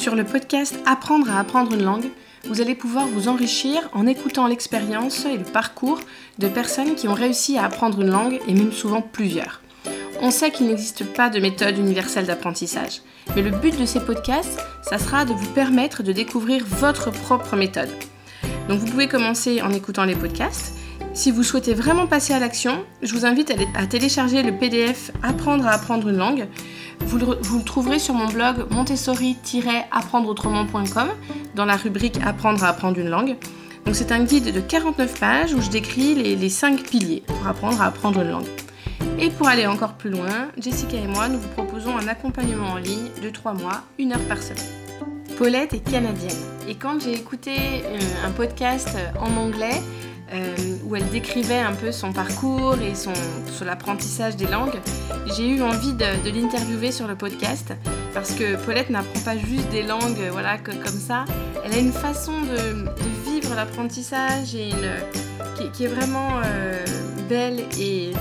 Sur le podcast Apprendre à apprendre une langue, vous allez pouvoir vous enrichir en écoutant l'expérience et le parcours de personnes qui ont réussi à apprendre une langue et même souvent plusieurs. On sait qu'il n'existe pas de méthode universelle d'apprentissage, mais le but de ces podcasts, ça sera de vous permettre de découvrir votre propre méthode. Donc vous pouvez commencer en écoutant les podcasts. Si vous souhaitez vraiment passer à l'action, je vous invite à télécharger le PDF Apprendre à apprendre une langue. Vous le, trouverez sur mon blog montessori-apprendreautrement.com dans la rubrique Apprendre à apprendre une langue. C'est un guide de 49 pages où je décris les, les 5 piliers pour apprendre à apprendre une langue. Et pour aller encore plus loin, Jessica et moi, nous vous proposons un accompagnement en ligne de 3 mois, 1 heure par semaine. Paulette est canadienne. Et quand j'ai écouté euh, un podcast en anglais, euh, où elle décrivait un peu son parcours et son, sur l'apprentissage des langues, j'ai eu envie de, l'interviewer sur le podcast parce que Paulette n'apprend pas juste des langues voilà, comme ça. Elle a une façon de, vivre l'apprentissage qui, est vraiment euh, belle et,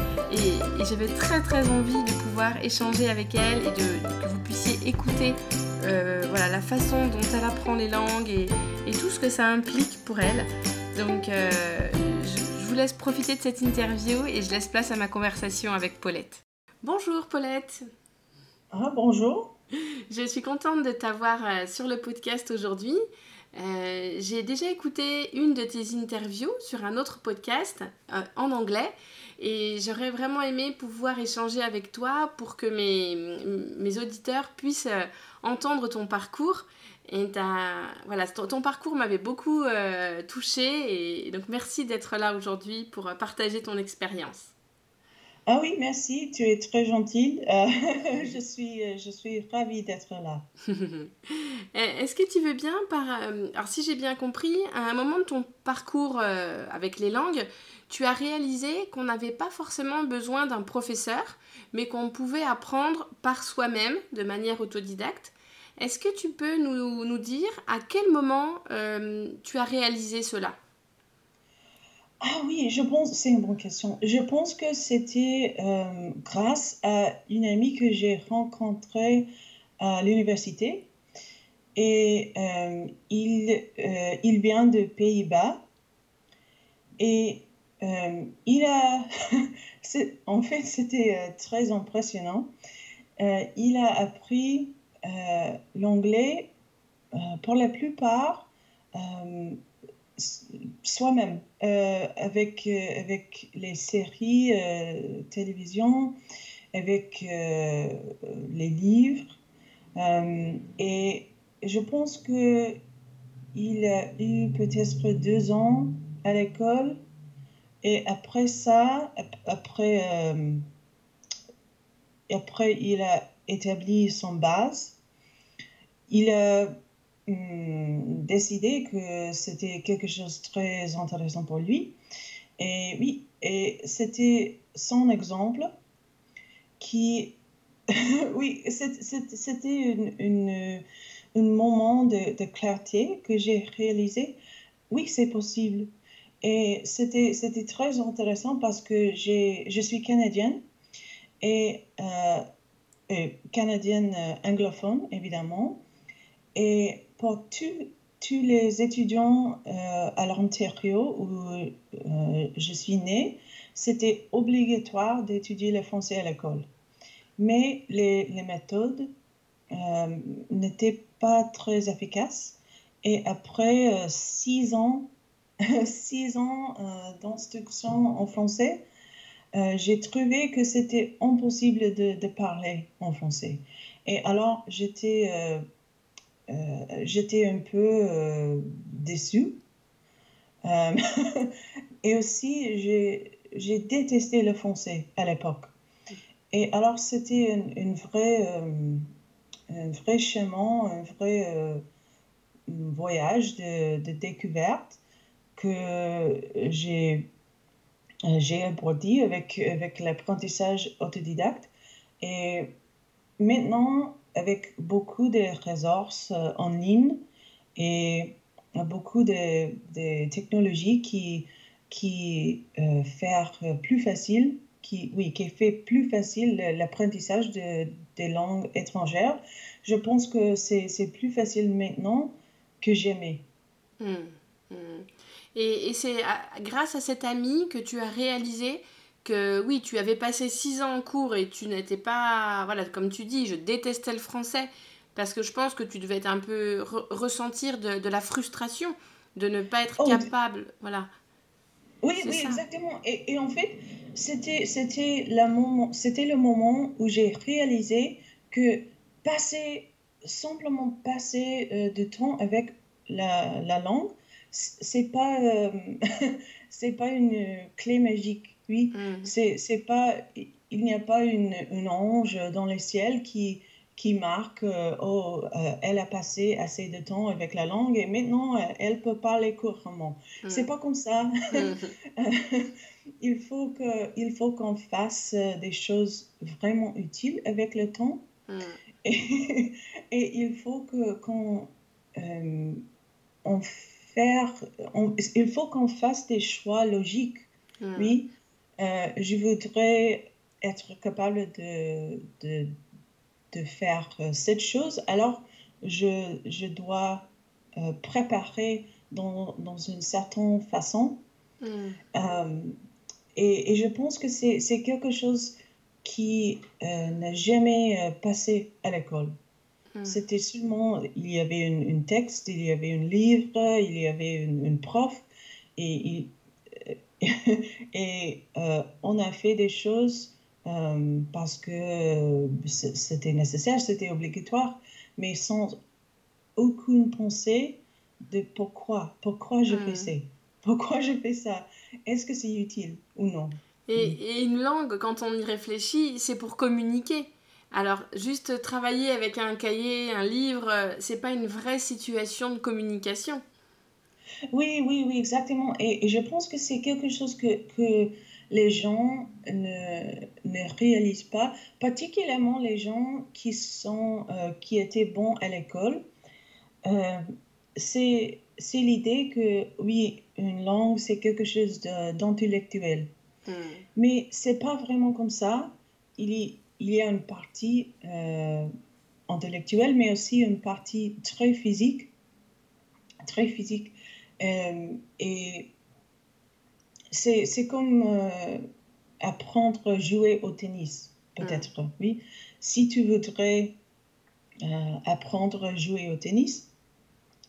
j'avais très très envie de pouvoir échanger avec elle et que vous puissiez écouter euh, voilà, la façon dont elle apprend les langues et, tout ce que ça implique pour elle. Donc euh, je, vous laisse profiter de cette interview et je laisse place à ma conversation avec Paulette. Bonjour Paulette. Ah, bonjour. Je suis contente de t'avoir euh, sur le podcast aujourd'hui. Euh, j'ai déjà écouté une de tes interviews sur un autre podcast euh, en anglais et j'aurais vraiment aimé pouvoir échanger avec toi pour que mes, mes auditeurs puissent euh, entendre ton parcours. Et voilà, ton, parcours m'avait beaucoup touché et donc merci d'être là aujourd'hui pour partager ton expérience. Ah oui, merci, tu es très gentille. Euh, je, suis, euh, je suis ravie d'être là. Eh, est-ce que tu veux bien, par, euh, alors si j'ai bien compris, à un moment de ton parcours avec les langues, tu as réalisé qu'on n'avait pas forcément besoin d'un professeur, mais qu'on pouvait apprendre par soi-même, de manière autodidacte. Est-ce que tu peux nous, nous, dire à quel moment tu as réalisé cela? Ah oui, je pense, c'est une bonne question. Je pense que c'était euh, grâce à une amie que j'ai rencontrée à l'université. Et euh, il, euh, il vient de Pays-Bas. Et il a, en fait, c'était très impressionnant. il a appris l'anglais pour la plupart soi-même, euh, avec, euh, avec les séries euh, télévision, avec les livres. et je pense que il a eu peut-être deux ans à l'école. Et après ça, après, après il a établi son base. Il a Hum, décidé que c'était quelque chose de très intéressant pour lui. Et oui, et c'était son exemple qui, oui, c'était une, un moment de, de, clarté que j'ai réalisé, oui, c'est possible. Et c'était très intéressant parce que je suis canadienne et, euh, canadienne euh, anglophone, évidemment. Et pour tous les étudiants euh, à l'Ontario où euh, je suis née, c'était obligatoire d'étudier le français à l'école. Mais les, les méthodes euh, n'étaient pas très efficaces. Et après six ans, six ans d'instruction en français, j'ai trouvé que c'était impossible de, parler en français. Et alors, j'étais euh, j'étais un peu euh, déçue. Euh, et aussi, j'ai détesté le français à l'époque. Et alors, c'était une, vraie, un vrai chemin, un vrai voyage de, de, découverte que j'ai j'ai abordé avec, avec l'apprentissage autodidacte. Et maintenant, avec beaucoup de ressources euh, en ligne et beaucoup de, technologies qui, qui euh, faire plus facile, qui, oui, qui fait plus facile l'apprentissage de, des langues étrangères. je pense que c'est plus facile maintenant que jamais. Hmm, hmm. Et, c'est grâce à cet ami que tu as réalisé que oui, tu avais passé six ans en cours et tu n'étais pas, voilà, comme tu dis, je détestais le français parce que je pense que tu devais être un peu ressentir de, la frustration de ne pas être oh, capable, voilà. Oui, oui, exactement. Et, en fait, c'était c'était le moment où j'ai réalisé que passer simplement passer euh, du temps avec la, la langue, c'est pas euh, c'est pas une clé magique. Oui, mm. c'est pas il n'y a pas une, une ange dans le ciel qui qui marque euh, oh, euh, elle a passé assez de temps avec la langue et maintenant euh, elle peut parler couramment. Mm. C'est pas comme ça. Mm. il faut que il faut qu'on fasse des choses vraiment utiles avec le temps mm. et, et, il faut que qu'on on faire il faut qu'on fasse des choix logiques. Oui, je voudrais être capable de, de de faire euh, cette chose, alors je, je dois euh, préparer dans, dans, une certaine façon. Hmm. Euh, et, et, je pense que c'est quelque chose qui n'a jamais passé à l'école. Hmm. C'était seulement, il y avait un texte, il y avait un livre, il y avait une, prof, et, et on a fait des choses euh, parce que euh, c'était nécessaire, c'était obligatoire, mais sans aucune pensée de pourquoi, pourquoi je fais hmm. ça, pourquoi je fais ça, est-ce que c'est utile ou non. Et, une langue, quand on y réfléchit, c'est pour communiquer. Alors, juste travailler avec un cahier, un livre, c'est pas une vraie situation de communication. Oui, oui, oui, exactement. Et, et je pense que c'est quelque chose que, que les gens ne, ne, réalisent pas, particulièrement les gens qui, sont, euh, qui étaient bons à l'école. Euh, c'est l'idée que, oui, une langue, c'est quelque chose d'intellectuel. Hmm. Mais c'est pas vraiment comme ça. Il y, il y a une partie euh, intellectuelle, mais aussi une partie très physique. Très physique. et c'est comme euh, apprendre à jouer au tennis, peut-être, mm. oui. Si tu voudrais euh, apprendre à jouer au tennis,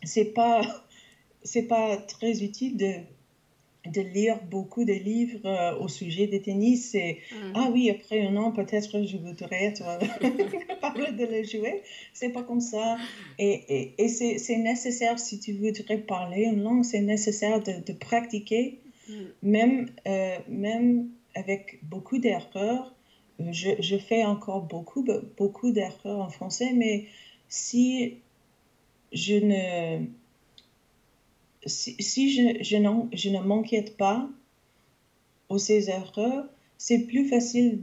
c'est pas c'est pas très utile de de lire beaucoup de livres euh, au sujet des tennis. Et, mm. Ah oui, après un an, peut-être je voudrais être capable de le jouer. C'est pas comme ça. Et, et, et c'est nécessaire, si tu voudrais parler une langue, c'est nécessaire de, de pratiquer Mm. Même, euh, même avec beaucoup d'erreurs, je, je, fais encore beaucoup, beaucoup d'erreurs en français, mais si je ne, si, si je, je, je ne m'inquiète pas aux ces erreurs, c'est plus facile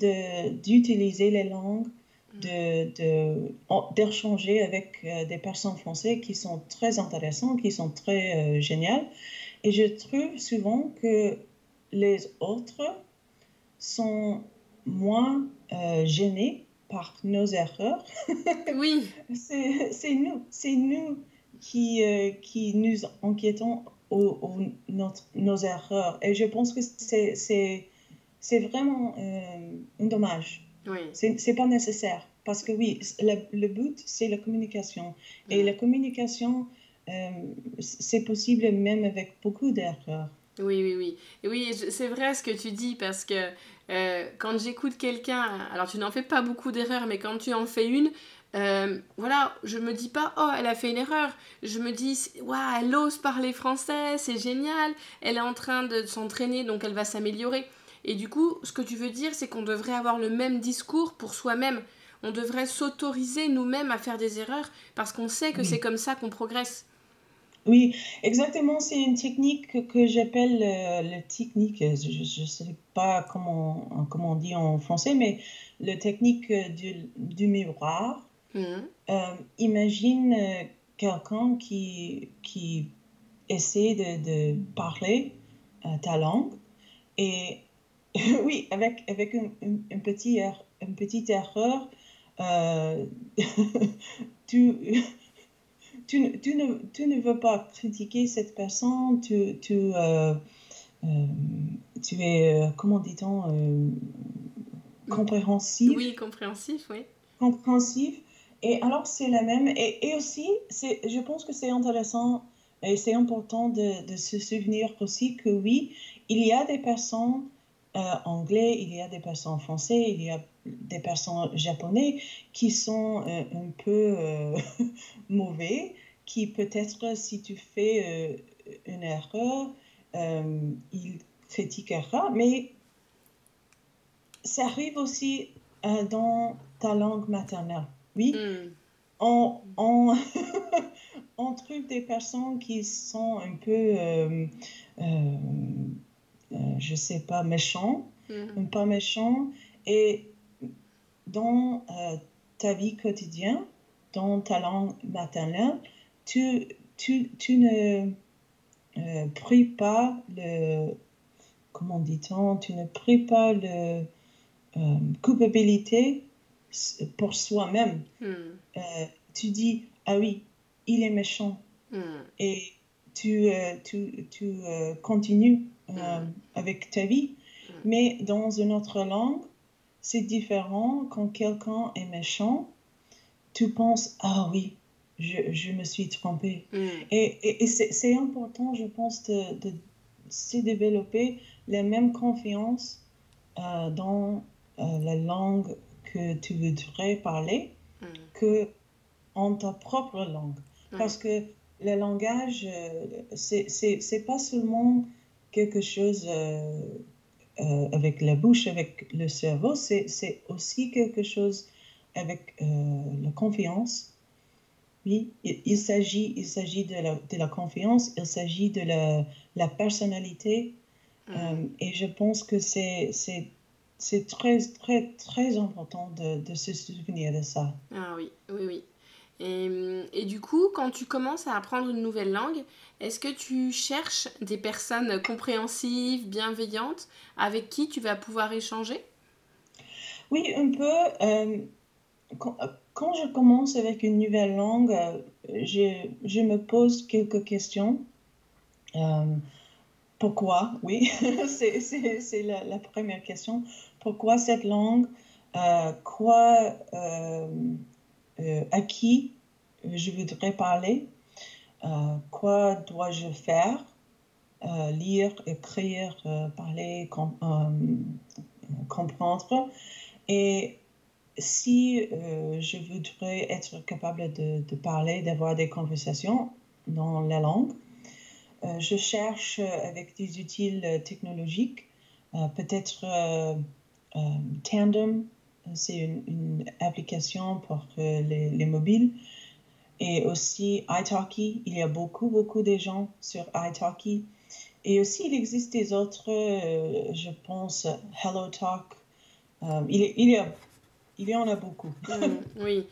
d'utiliser les langues, mm. de, d'échanger avec euh, des personnes françaises qui sont très intéressantes, qui sont très géniales. Et je trouve souvent que les autres sont moins euh, gênés par nos erreurs. Oui. c'est nous, c'est nous qui, euh, qui nous inquiétons aux, nos erreurs. Et je pense que c'est vraiment euh, un dommage. Oui. C'est pas nécessaire. Parce que oui, le, but, c'est la communication. Et la communication, euh, c'est possible même avec beaucoup d'erreurs. Oui, oui, oui. Oui, c'est vrai ce que tu dis parce que euh, quand j'écoute quelqu'un, alors tu n'en fais pas beaucoup d'erreurs, mais quand tu en fais une, euh, voilà, je me dis pas, oh, elle a fait une erreur. Je me dis, waouh, elle ose parler français, c'est génial. Elle est en train de s'entraîner, donc elle va s'améliorer. Et du coup, ce que tu veux dire, c'est qu'on devrait avoir le même discours pour soi-même. On devrait s'autoriser nous-mêmes à faire des erreurs parce qu'on sait que c'est comme ça qu'on progresse. Oui, exactement. C'est une technique que j'appelle euh, la technique, je ne sais pas comment, comment on dit en français, mais la technique du, du miroir. Mmh. Euh, imagine euh, quelqu'un qui, qui essaie de, de parler ta langue et oui, avec, avec une, une, petite, er, une petite erreur, tu, tu, tu, ne, tu ne veux pas critiquer cette personne, tu, tu, euh, euh, tu es, euh, comment dit-on, compréhensif? Oui, compréhensif, oui. Compréhensif. Et alors, c'est la même. Et, et aussi, je pense que c'est intéressant et c'est important de, de, se souvenir aussi que oui, il y a des personnes euh, anglais, il y a des personnes français, il y a des personnes japonais qui sont euh, un peu euh, mauvais, qui peut-être si tu fais une erreur, il critiquera, mais ça arrive aussi dans ta langue maternelle. Oui, hmm. on, on, on, trouve des personnes qui sont un peu euh, je sais pas, méchant, mm. pas méchant. Et dans euh, ta vie quotidienne, dans ta langue maternelle, tu, tu, tu ne euh, pries pas le. Comment dit-on Tu ne pries pas le culpabilité pour soi-même. Mm. tu dis, ah oui, il est méchant. Mm. Et tu, tu, tu continues euh, avec ta vie. Mais dans une autre langue, c'est différent. Quand quelqu'un est méchant, tu penses, ah oui, je, je me suis trompée. Mm. Et, et, c'est important, je pense, de, de, se développer la même confiance euh, dans euh, la langue que tu voudrais parler mm. que en ta propre langue. Parce que le langage, c'est pas seulement quelque chose euh, euh, avec la bouche, avec le cerveau, c'est aussi quelque chose avec euh, la confiance. Oui, il, s'agit il s'agit de la, de la, confiance, il s'agit de la, la personnalité. Mm. et je pense que c'est c'est très, très, très important de, de, se souvenir de ça. Ah oui, oui, oui. Et, du coup, quand tu commences à apprendre une nouvelle langue, est-ce que tu cherches des personnes compréhensives, bienveillantes, avec qui tu vas pouvoir échanger? Oui, un peu. Euh, quand, je commence avec une nouvelle langue, euh, je, je me pose quelques questions. Euh, pourquoi? Oui, c'est la, la, première question. Pourquoi cette langue Quoi euh, à qui je voudrais parler, euh, quoi dois-je faire, euh, lire, écrire, parler, comprendre. Et si je voudrais être capable de parler, d'avoir des conversations dans la langue, je cherche avec des outils technologiques, peut-être Tandem, c'est une, application pour euh, les, mobiles. Et aussi italki, il y a beaucoup, beaucoup de gens sur italki. Et aussi, il existe des autres, euh, je pense, HelloTalk. Euh, il, il, y il y en a beaucoup. Oui.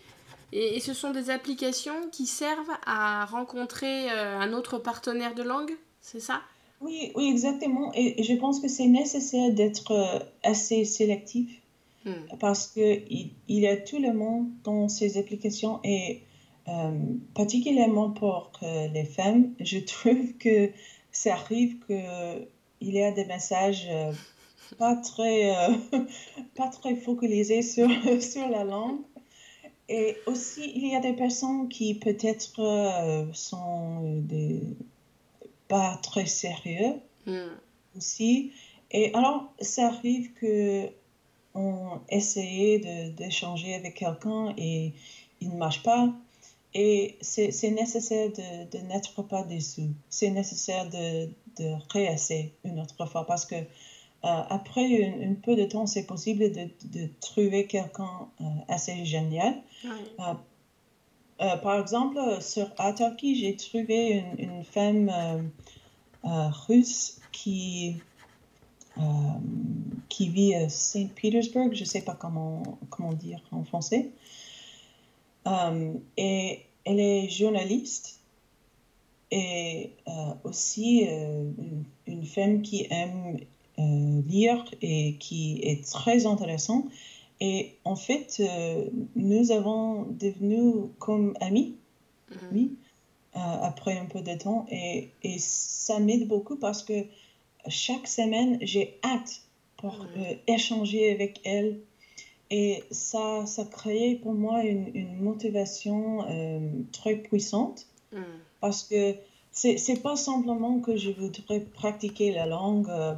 Et, ce sont des applications qui servent à rencontrer un autre partenaire de langue, c'est ça? Oui, oui, exactement. et je pense que c'est nécessaire d'être assez sélectif Hmm. Parce qu'il il y a tout le monde dans ces applications et euh, particulièrement pour euh, les femmes, je trouve que ça arrive qu'il y a des messages euh, pas, très, pas très focalisés sur, sur la langue. Et aussi, il y a des personnes qui peut-être sont des, pas très sérieux hmm. aussi. Et alors, ça arrive que ont essayé d'échanger avec quelqu'un et il ne marche pas. Et c'est nécessaire de, de n'être pas déçu. C'est nécessaire de, de réessayer une autre fois parce que euh, après un, peu de temps, c'est possible de, de trouver quelqu'un euh, assez génial. Euh, par exemple, sur Atarki, j'ai trouvé une, une femme russe qui euh, qui vit à Saint Petersburg, je ne sais pas comment, comment dire en français. Euh, et elle est journaliste et euh, aussi une, femme qui aime lire et qui est très intéressante. Et en fait, nous avons devenu comme amis, mm. oui, après un peu de temps. Et, et ça m'aide beaucoup parce que chaque semaine, j'ai hâte pour mm. échanger avec elle et ça, ça créait pour moi une, une motivation euh, très puissante mm. parce que c'est, pas simplement que je voudrais pratiquer la langue euh,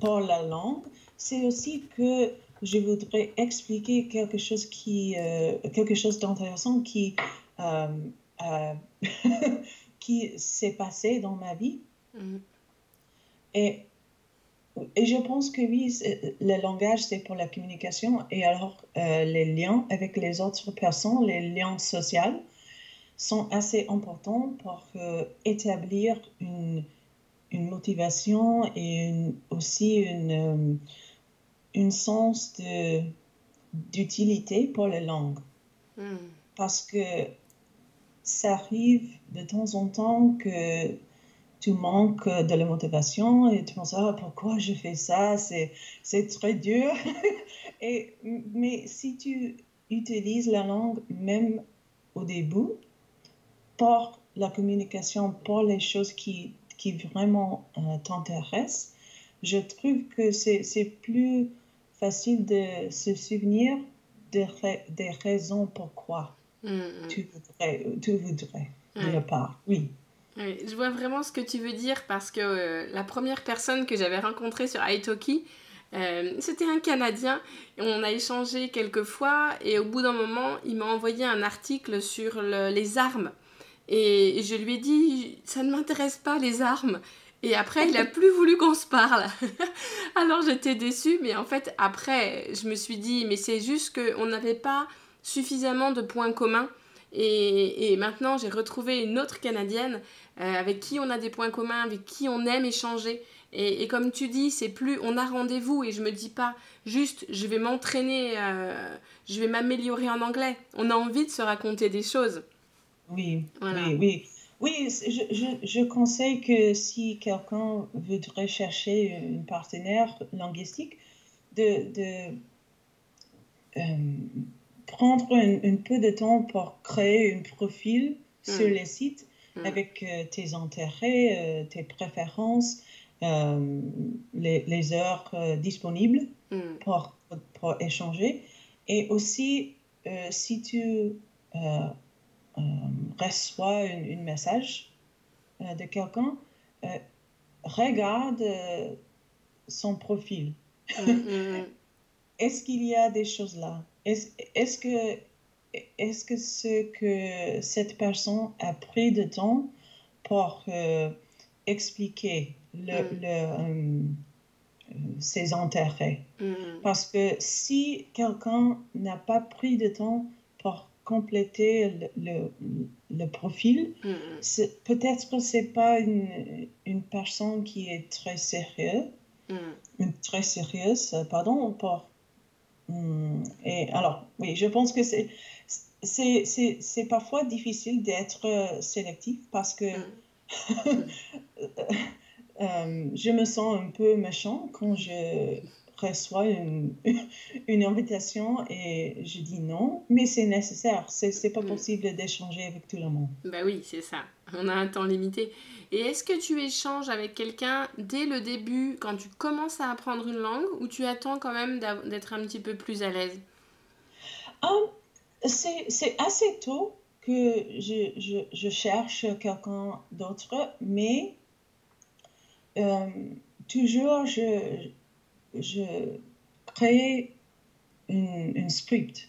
pour la langue, c'est aussi que je voudrais expliquer quelque chose qui, euh, quelque chose d'intéressant qui, qui s'est passé dans ma vie. Mm. Et et je pense que oui, le langage, c'est pour la communication. Et alors, euh, les liens avec les autres personnes, les liens sociaux, sont assez importants pour euh, établir une, une, motivation et aussi une, une sens d'utilité pour les langues. Hmm. Parce que ça arrive de temps en temps que tu manques de la motivation et tu penses ah, pourquoi je fais ça? C'est c'est très dur et mais si tu utilises la langue même au début pour la communication pour les choses qui qui vraiment euh, t'intéressent je trouve que c'est plus facile de se souvenir de, des raisons pourquoi mm, mm. tu voudrais tu voudrais de la part oui je vois vraiment ce que tu veux dire parce que euh, la première personne que j'avais rencontrée sur Italki, euh, c'était un Canadien. On a échangé quelques fois et au bout d'un moment, il m'a envoyé un article sur les armes. Et je lui ai dit, ça ne m'intéresse pas les armes. Et après, il a plus voulu qu'on se parle. Alors j'étais déçue, mais en fait, après, je me suis dit, mais c'est juste qu'on n'avait pas suffisamment de points communs. Et, et maintenant, j'ai retrouvé une autre Canadienne euh, avec qui on a des points communs, avec qui on aime échanger. Et, comme tu dis, c'est plus on a rendez-vous et je me dis pas juste je vais m'entraîner, euh, je vais m'améliorer en anglais. On a envie de se raconter des choses. Oui, oui, oui. Oui, je, je, conseille que si quelqu'un voudrait chercher une partenaire linguistique, de, de euh, prendre un, peu de temps pour créer un profil sur hmm. les sites Mm. avec euh, tes intérêts, euh, tes préférences, les, les, heures disponibles mm. pour, pour, échanger. Et aussi, si tu reçois un message de quelqu'un, regarde son profil. Mm, Est-ce qu'il y a des choses là? Est-ce est que est-ce que ce que cette personne a pris de temps pour euh, expliquer le, mm. euh, euh, ses intérêts? Mm. Parce que si quelqu'un n'a pas pris de temps compléter le, le, profil, mm. peut-être que ce n'est pas une, une, personne qui est très sérieuse, très sérieuse, pardon, pour et alors, oui, je pense que c'est c'est parfois difficile d'être euh, sélectif parce que mm. euh, je me sens un peu méchant quand je reçois une, une invitation et je dis non, mais c'est nécessaire. C'est pas mm. possible d'échanger avec tout le monde. Bah oui, c'est ça. On a un temps limité. Et est-ce que tu échanges avec quelqu'un dès le début, quand tu commences à apprendre une langue, ou tu attends quand même d'être un petit peu plus à l'aise? Um, c'est assez tôt que je, je, je cherche quelqu'un d'autre, mais euh, toujours je, je crée une, une script.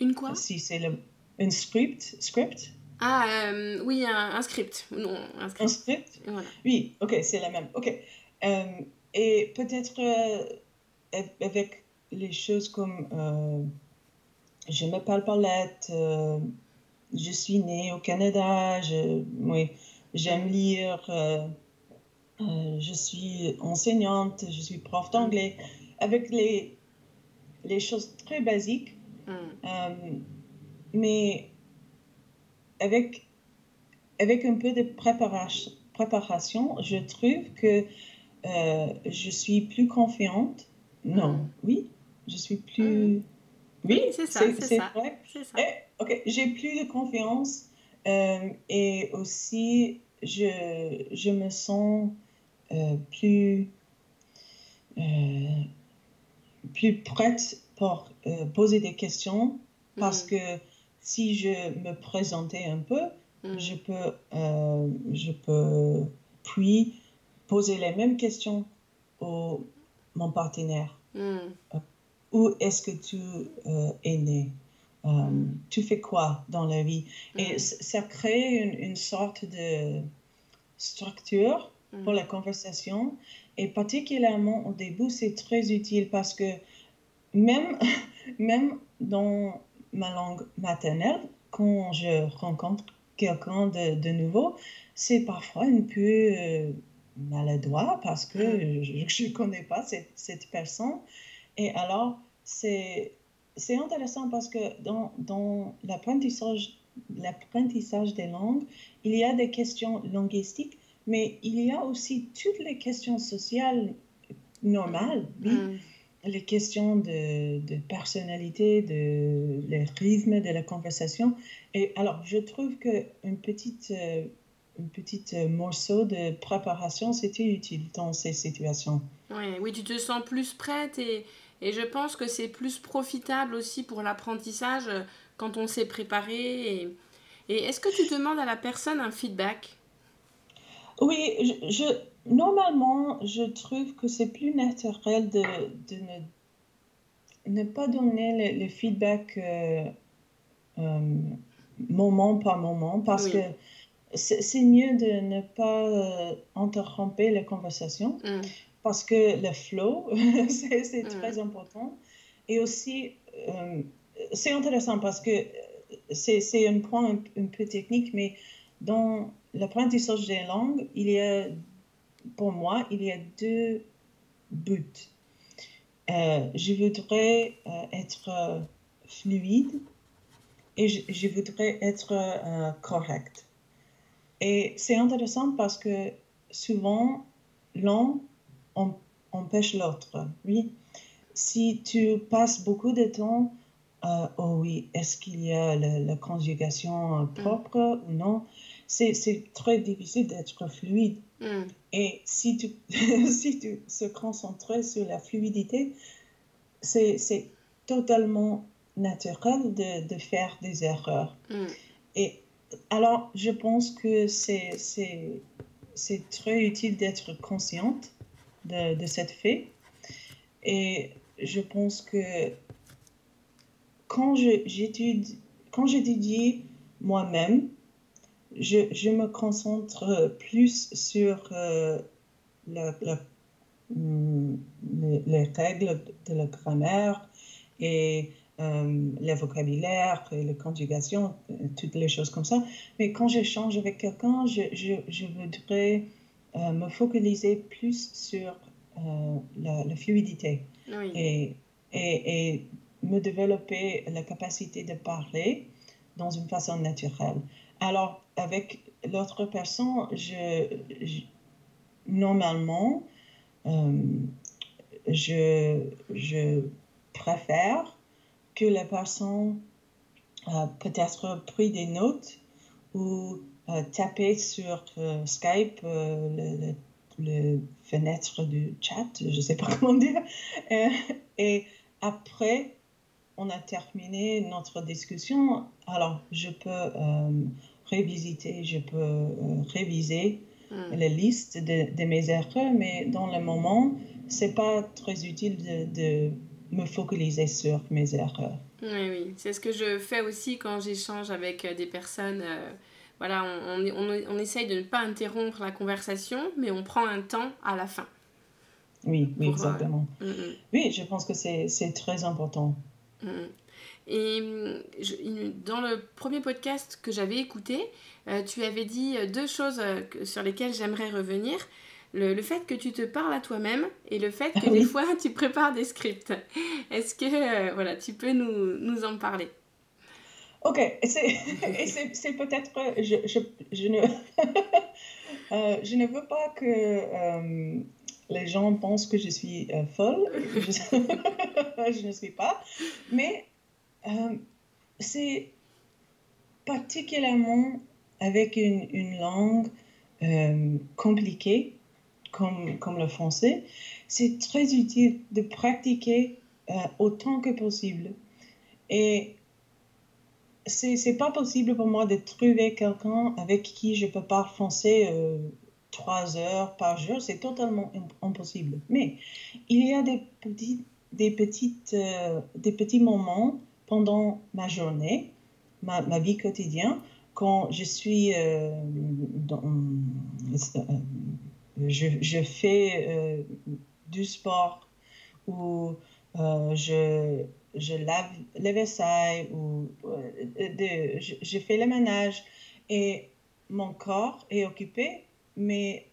Une quoi? Si c'est le un script, script? Ah euh, oui, un, un, script. Non, un script. Un script? Voilà. Oui, ok, c'est la même. Ok. Euh, et peut-être avec les choses comme je m'appelle Paulette, euh, je suis née au Canada, je, oui, j'aime lire, euh, euh, je suis enseignante, je suis prof d'anglais, avec les, les choses très basiques, mm. mais avec, avec un peu de préparation, préparation je trouve que je suis plus confiante. Non, mm. oui, je suis plus... Oui, c'est ça, c'est vrai. Ça. Eh, ok, j'ai plus de confiance euh, et aussi je, je me sens euh, plus, euh, plus prête pour euh, poser des questions parce Mm, que si je me présentais un peu, mm, je peux, je peux puis poser les mêmes questions au mon partenaire. mm, Où est-ce que tu es né? Tu fais quoi dans la vie? Et ça crée une, une sorte de structure pour mm, la conversation. Et particulièrement au début, c'est très utile parce que même, même dans ma langue maternelle, quand je rencontre quelqu'un de, de nouveau, c'est parfois un peu euh, maladroit parce que mm, je ne connais pas cette, cette personne. Et alors, c'est, c'est intéressant parce que dans, dans l'apprentissage, l'apprentissage des langues, il y a des questions linguistiques, mais il y a aussi toutes les questions sociales normales, oui, mm. les questions de, de personnalité, de le rythme de la conversation. Et alors, je trouve que une petite, euh, une petite euh, morceau de préparation, c'était utile dans ces situations. Ouais, oui, tu te sens plus prête et, et je pense que c'est plus profitable aussi pour l'apprentissage euh, quand on s'est préparé. Et, et est-ce que tu demandes à la personne un feedback? Oui, je, je- normalement, je trouve que c'est plus naturel de, de ne, ne pas donner le, le feedback euh, euh, moment par moment parce que Oui. c'est c'est mieux de ne pas euh, interrompre la conversation Mm, parce que le flow, c'est c'est mm, très important. Et aussi, euh, c'est intéressant parce que c'est c'est un point un, un peu technique, mais dans l'apprentissage des langues, il y a, pour moi, il y a deux buts. Euh, je voudrais euh, être euh, fluide et je, je voudrais être euh, correct. Et c'est intéressant parce que souvent, l'un em- empêche l'autre. Oui. Si tu passes beaucoup de temps, euh, oh oui, est-ce qu'il y a la, la conjugation euh, mm, propre ou non? C'est, c'est très difficile d'être fluide. mm. Et si tu, si tu se concentrais sur la fluidité, c'est, c'est totalement naturel de, de faire des erreurs. Mm, Et alors, je pense que c'est, c'est, c'est très utile d'être consciente de, de cette fait. Et je pense que quand je, j'étudie, quand j'étudie moi-même, je, je me concentre plus sur euh, la, la- hum, les, les règles de la grammaire et euh, le vocabulaire et la conjugation, euh, toutes les choses comme ça. Mais quand j'échange avec quelqu'un, je, je, je voudrais euh, me focaliser plus sur euh, la, la fluidité Oui. et, et, et me développer la capacité de parler dans une façon naturelle. Alors, avec l'autre personne, je, normalement, euh, je, je préfère que la personne euh, peut-être pris des notes ou euh, taper sur euh, Skype le, le- fenêtre du chat, je ne sais pas comment dire, et après on a terminé notre discussion, alors je peux revisiter, je peux euh, réviser Mm. la liste de, de mes erreurs, mais dans le moment, c'est pas très utile de, de me focaliser sur mes erreurs. Oui, oui, c'est ce que je fais aussi quand j'échange avec euh, des personnes. euh, voilà, on, on, on, on essaye de ne pas interrompre la conversation, mais on prend un temps à la fin. Oui, oui, Pour, euh, exactement. mm, mm, Oui, je pense que c'est c'est très important. Mm, mm. Et je- une- dans le premier podcast que j'avais écouté, euh, tu avais dit euh, deux choses euh, sur lesquelles j'aimerais revenir. Le, le fait que tu te parles à toi-même et le fait que des fois tu prépares des scripts. Est-ce que euh, voilà, tu peux nous, nous en parler? Ok, c'est peut-être, je, je, je ne, euh, je ne veux pas que euh, les gens pensent que je suis euh, folle, je, je ne suis pas, mais Euh, c'est particulièrement avec une, une langue euh, compliquée comme, comme le français, c'est très utile de pratiquer euh, autant que possible. Et c'est n'est pas possible pour moi de trouver quelqu'un avec qui je peux parler français trois heures par jour. C'est totalement impossible. Mais il y a des petits, des, petites, des petits moments pendant ma journée, ma, vie quotidienne, quand je suis dans, je, je fais euh, du sport ou euh, je, je lave les vaisselles ou euh, je, fais le ménage. Et mon corps est occupé, mais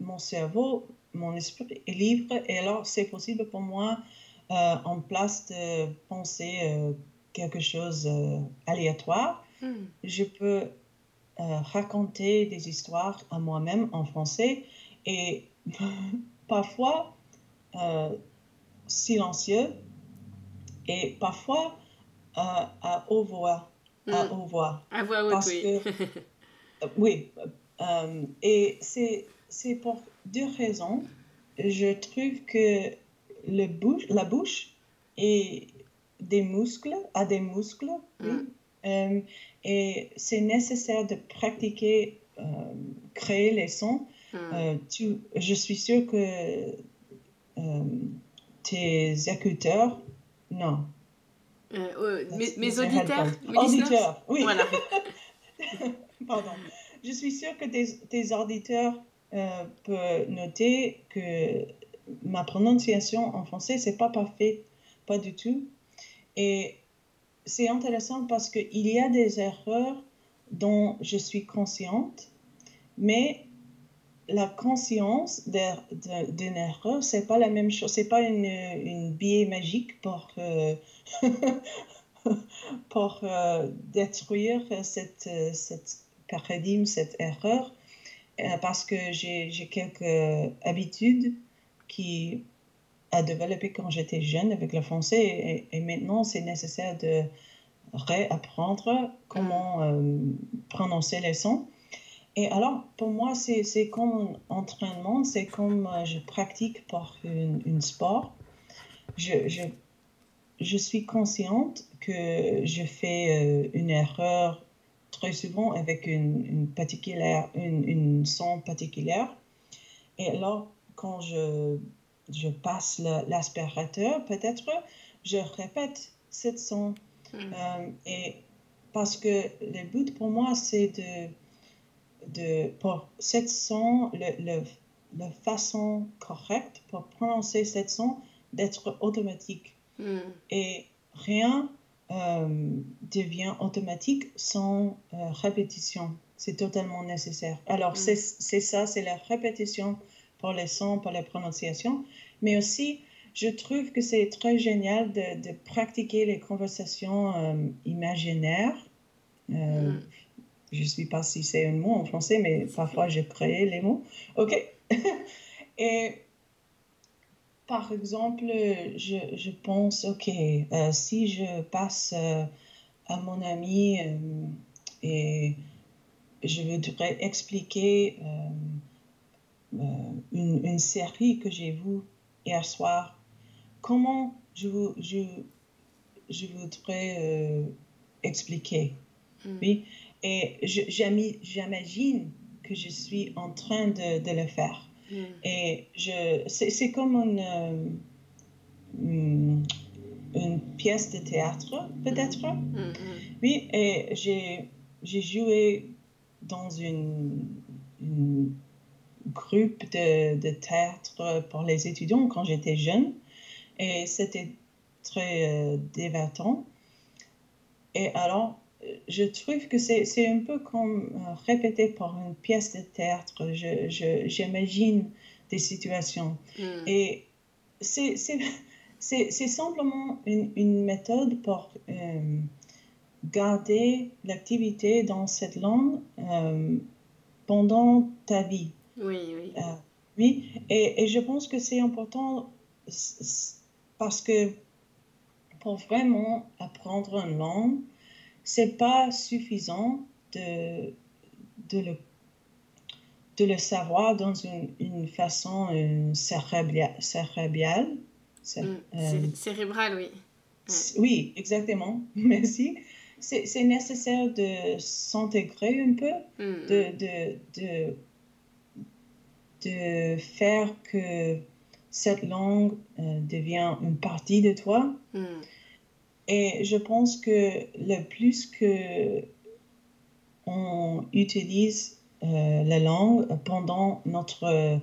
mon cerveau, mon esprit est libre. Et alors c'est possible pour moi en place de penser quelque chose aléatoire. Hmm. Je peux raconter des histoires à moi-même en français et parfois euh, silencieux et parfois euh, à haute voix. À mm. haute voix. À voix haute, oui. oui. Euh, et c'est pour deux raisons. Je trouve que le bouche, la bouche et des muscles, a des muscles. Mm. et c'est nécessaire de pratiquer, créer les sons Hmm. Euh, tu, je suis sûre que euh, tes écouteurs, non. Euh, mes, auditeurs, mes auditeurs, oui. Voilà. Pardon. Je suis sûre que tes, tes auditeurs peuvent noter que ma prononciation en français, c'est pas parfait, pas du tout. Et c'est intéressant parce qu'il y a des erreurs dont je suis consciente, mais la conscience d'une erreur, c'est pas la même chose. C'est pas une, une biais magique pour, euh, pour euh, détruire cette, cette paradigme, cette erreur, euh, parce que j'ai quelques habitudes qui a développé quand j'étais jeune avec le français et, et maintenant c'est nécessaire de réapprendre comment prononcer les sons. Et alors, pour moi, c'est comme un entraînement, c'est comme euh, je pratique pour un sport. Je, je, je, suis consciente que je fais euh, une erreur très souvent avec une, une particulière, une, une son particulière. Et alors, quand je, je passe l'aspirateur, peut-être, je répète cette son. Hmm. Euh, et parce que le but pour moi, c'est de de, pour cette son, le, la façon correcte pour prononcer cette son d'être automatique. Hmm. Et rien euh, devient automatique sans euh, répétition. C'est totalement nécessaire. Alors, hmm. c'est ça, c'est la répétition pour les sons, pour la prononciation, mais aussi, je trouve que c'est très génial de, de, pratiquer les conversations euh, imaginaires. Hmm. Je ne sais pas si c'est un mot en français, mais parfois j'ai créé les mots. OK. Et par exemple, je, je pense, OK, euh, si je passe euh, à mon ami euh, et je voudrais expliquer une, une, série que j'ai vue hier soir, comment je, je, je voudrais expliquer? Mm. Oui, et j'imagine que je suis en train de, de le faire. Mm. Et c'est comme une, euh, mm, une, pièce de théâtre, peut-être? Mm, oui, et j'ai joué dans une, groupe de, de, théâtre pour les étudiants quand j'étais jeune. Et c'était très euh, divertissant. Et alors, je trouve que c'est un peu comme euh, répéter pour une pièce de théâtre. J'imagine des situations. Hmm. Et c'est simplement une, une, méthode pour euh, garder l'activité dans cette langue euh, pendant ta vie. Oui, oui. oui, et, et, je pense que c'est important parce que pour vraiment apprendre une langue, c'est pas suffisant de, de, le, de le savoir dans une, une façon une cérébrale. cérébrale mm, euh, cérébrale, oui. Oui, exactement. Merci. C'est nécessaire de s'intégrer un peu, mm, de, mm. de, de, de, faire que cette langue euh, devient une partie de toi. Et je pense que le plus que on utilise euh, la langue pendant notre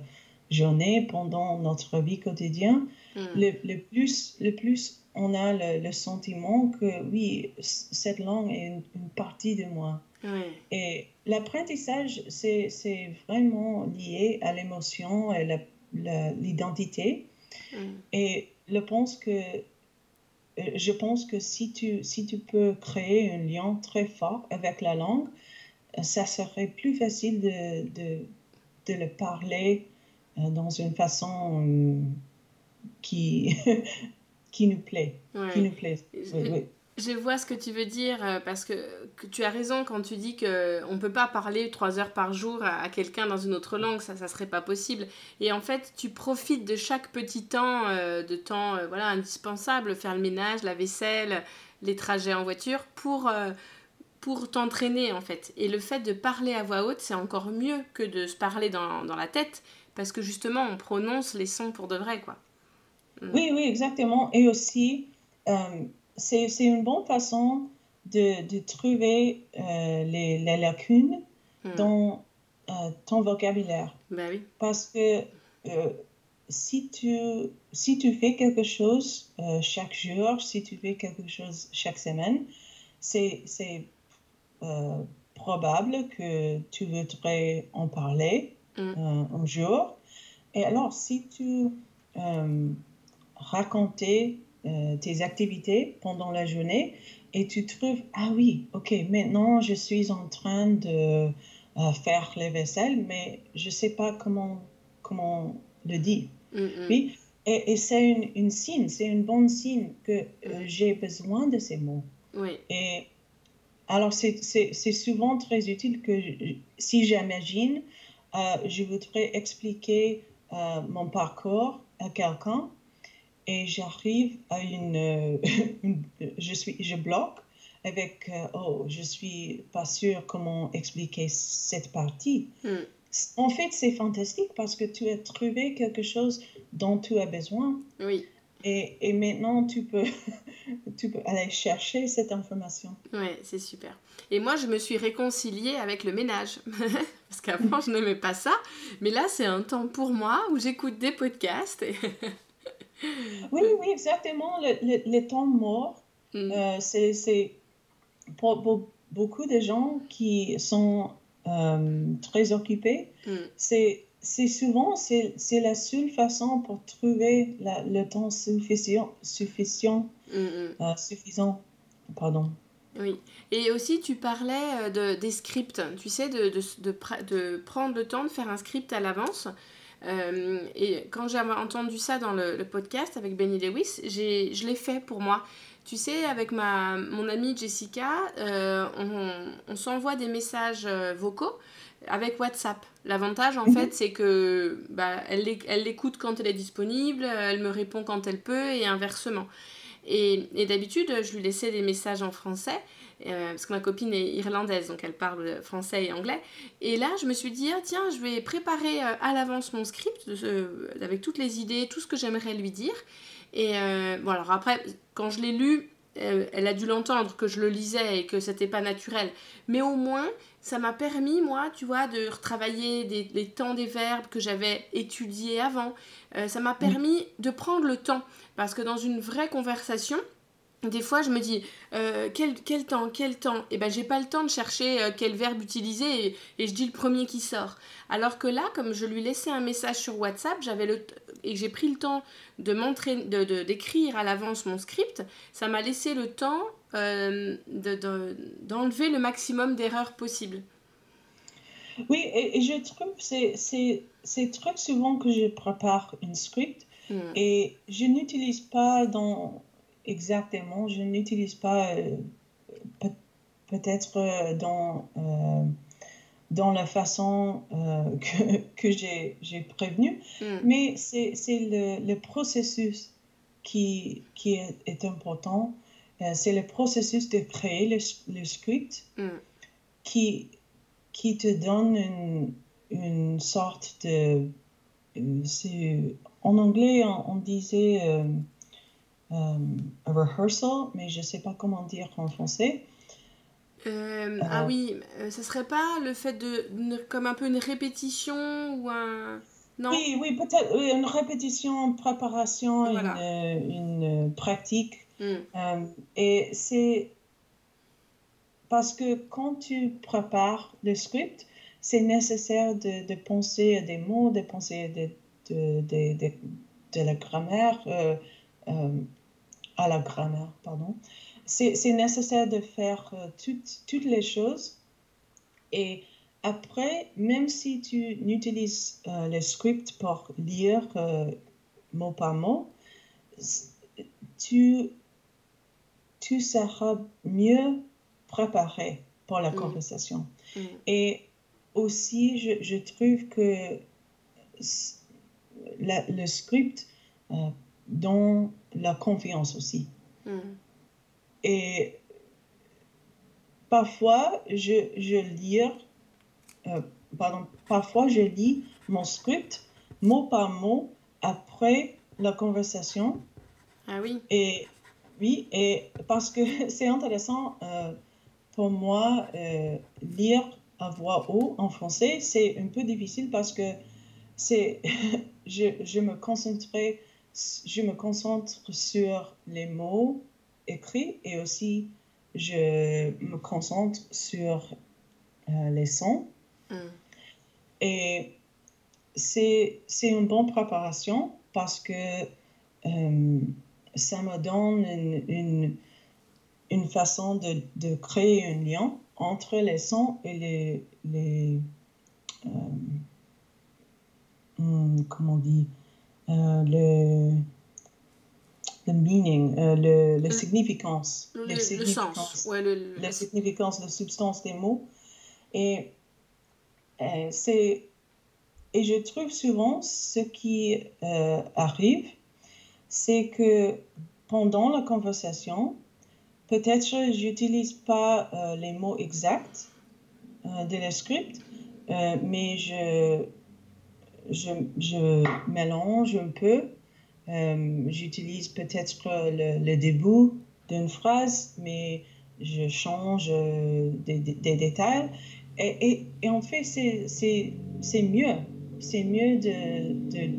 journée, pendant notre vie quotidienne, hmm. le, plus, le plus on a le, sentiment que oui, cette langue est une, partie de moi. Et l'apprentissage, c'est vraiment lié à l'émotion et l'identité. Et je pense que euh, je pense que si tu, si tu peux créer un lien très fort avec la langue, euh, ça serait plus facile de, de, de le parler euh, dans une façon qui, qui nous plaît. Qui nous plaît. oui. Je vois ce que tu veux dire euh, parce que, tu as raison quand tu dis que on peut pas parler trois heures par jour à, quelqu'un dans une autre langue, ça ça serait pas possible. Et en fait, tu profites de chaque petit temps euh, de temps euh, voilà indispensable, faire le ménage, la vaisselle, les trajets en voiture pour pour t'entraîner en fait. Et le fait de parler à voix haute, c'est encore mieux que de se parler dans, dans, la tête parce que justement on prononce les sons pour de vrai quoi. Mm. Oui oui exactement et aussi c'est une bonne façon de, de trouver euh, les, les, lacunes hmm. dans euh, ton vocabulaire. Ben oui. Parce que euh, si, tu, si tu fais quelque chose chaque jour, si tu fais quelque chose chaque semaine, c'est probable que tu voudrais en parler hmm. un jour. Et alors, si tu racontais euh, tes activités pendant la journée et tu trouves, ah oui, ok, maintenant je suis en train de euh, faire les vaisselles, mais je ne sais pas comment, comment le dire. Oui, et, et c'est une, une, signe, c'est une bonne signe que euh, j'ai besoin de ces mots. Oui. Et alors, c'est souvent très utile que si j'imagine, je voudrais expliquer mon parcours à quelqu'un et j'arrive à une, je suis je bloque avec euh, oh je suis pas sûre comment expliquer cette partie. Hmm. en fait c'est fantastique parce que tu as trouvé quelque chose dont tu as besoin. Oui. Et, et maintenant tu peux tu peux aller chercher cette information. Oui c'est super. Et moi je me suis réconciliée avec le ménage. Parce qu'avant je n'aimais pas ça. Mais là c'est un temps pour moi où j'écoute des podcasts. et oui, oui, exactement. Le, le, temps mort, mm. euh, c'est pour, beaucoup de gens qui sont euh, très occupés, mm. c'est souvent c'est la seule façon pour trouver le temps suffisant, suffisant, mm, euh, suffisant. Pardon. Oui. Et aussi, tu parlais de, des scripts, tu sais, de, de, de, de prendre le temps de faire un script à l'avance. Euh, et quand j'ai entendu ça dans le, podcast avec Benny Lewis, je l'ai fait pour moi. Tu sais, avec ma, mon amie Jessica, euh, on, s'envoie des messages euh, vocaux avec WhatsApp. L'avantage, en mhm. fait, c'est que bah, elle l'écoute quand elle est disponible, elle me répond quand elle peut et inversement. Et, et d'habitude, je lui laissais des messages en français. Euh, parce que ma copine est irlandaise, donc elle parle français et anglais. Et là, je me suis dit, ah, tiens, je vais préparer euh, à l'avance mon script avec toutes les idées, tout ce que j'aimerais lui dire. Et euh, bon, alors après, quand je l'ai lu, elle a dû l'entendre que je le lisais et que c'était pas naturel. Mais au moins, ça m'a permis, moi, tu vois, de retravailler des, les temps des verbes que j'avais étudiés avant. ça m'a permis de prendre le temps. Parce que dans une vraie conversation, des fois, je me dis, euh, quel, quel, temps, quel temps? Et eh ben, j'ai pas le temps de chercher euh, quel verbe utiliser et, et, je dis le premier qui sort. Alors que là, comme je lui laissais un message sur WhatsApp, j'avais le et j'ai pris le temps de m'entraîner, de, d'écrire à l'avance mon script, ça m'a laissé le temps euh, de, d'enlever le maximum d'erreurs possibles. Oui, et, je trouve c'est, c'est, c'est très souvent que je prépare un script hmm. et je n'utilise pas dans exactement. Je n'utilise pas peut-être dans, dans la façon que, que j'ai prévenu, mm. mais c'est le, le, processus qui, qui est, est important. c'est le processus de créer le, le script mm. qui, qui te donne une, une sorte de... En anglais, on, disait euh, euh, rehearsal, mais je ne sais pas comment dire en français. Euh, ah oui, ce serait pas le fait de comme un peu une répétition ou un non? Oui, oui, peut-être une répétition, une préparation, une, une, pratique. Hmm. et c'est parce que quand tu prépares le script, c'est nécessaire de, de, penser à des mots, de penser de, de, de la grammaire, euh, euh, à la grammaire, pardon. C'est nécessaire de faire euh, toutes, toutes les choses. Et après, même si tu n'utilises le script pour lire mot par mot, tu, tu seras mieux préparé pour la mm. conversation. Mm. Et aussi, je, je trouve que le script euh, donne la confiance aussi. Mm. Et parfois, je, je lis, euh, pardon, parfois je lis mon script mot par mot après la conversation. Ah oui. Et oui, et parce que c'est intéressant euh, pour moi lire à voix haute en français, c'est un peu difficile parce que c'est, je, je, me concentrais, je me concentre sur les mots écrits et aussi je me concentre sur euh, les sons. Mm. Et c'est, une bonne préparation parce que euh, ça me donne une, une, une façon de, de, créer un lien entre les sons et les, les euh, hmm, comment on dit, le, le meaning, euh, le, le, significance, le, sens, ouais, la significance, la substance des mots. Et c'est et je trouve souvent ce qui arrive, c'est que pendant la conversation, Peut-être j'utilise pas euh, les mots exacts euh, de la script, euh, mais je, je, je, mélange un peu. J'utilise peut-être le, début d'une phrase, mais je change des, des, détails. Et, et, et, en fait, c'est mieux. C'est mieux de, de,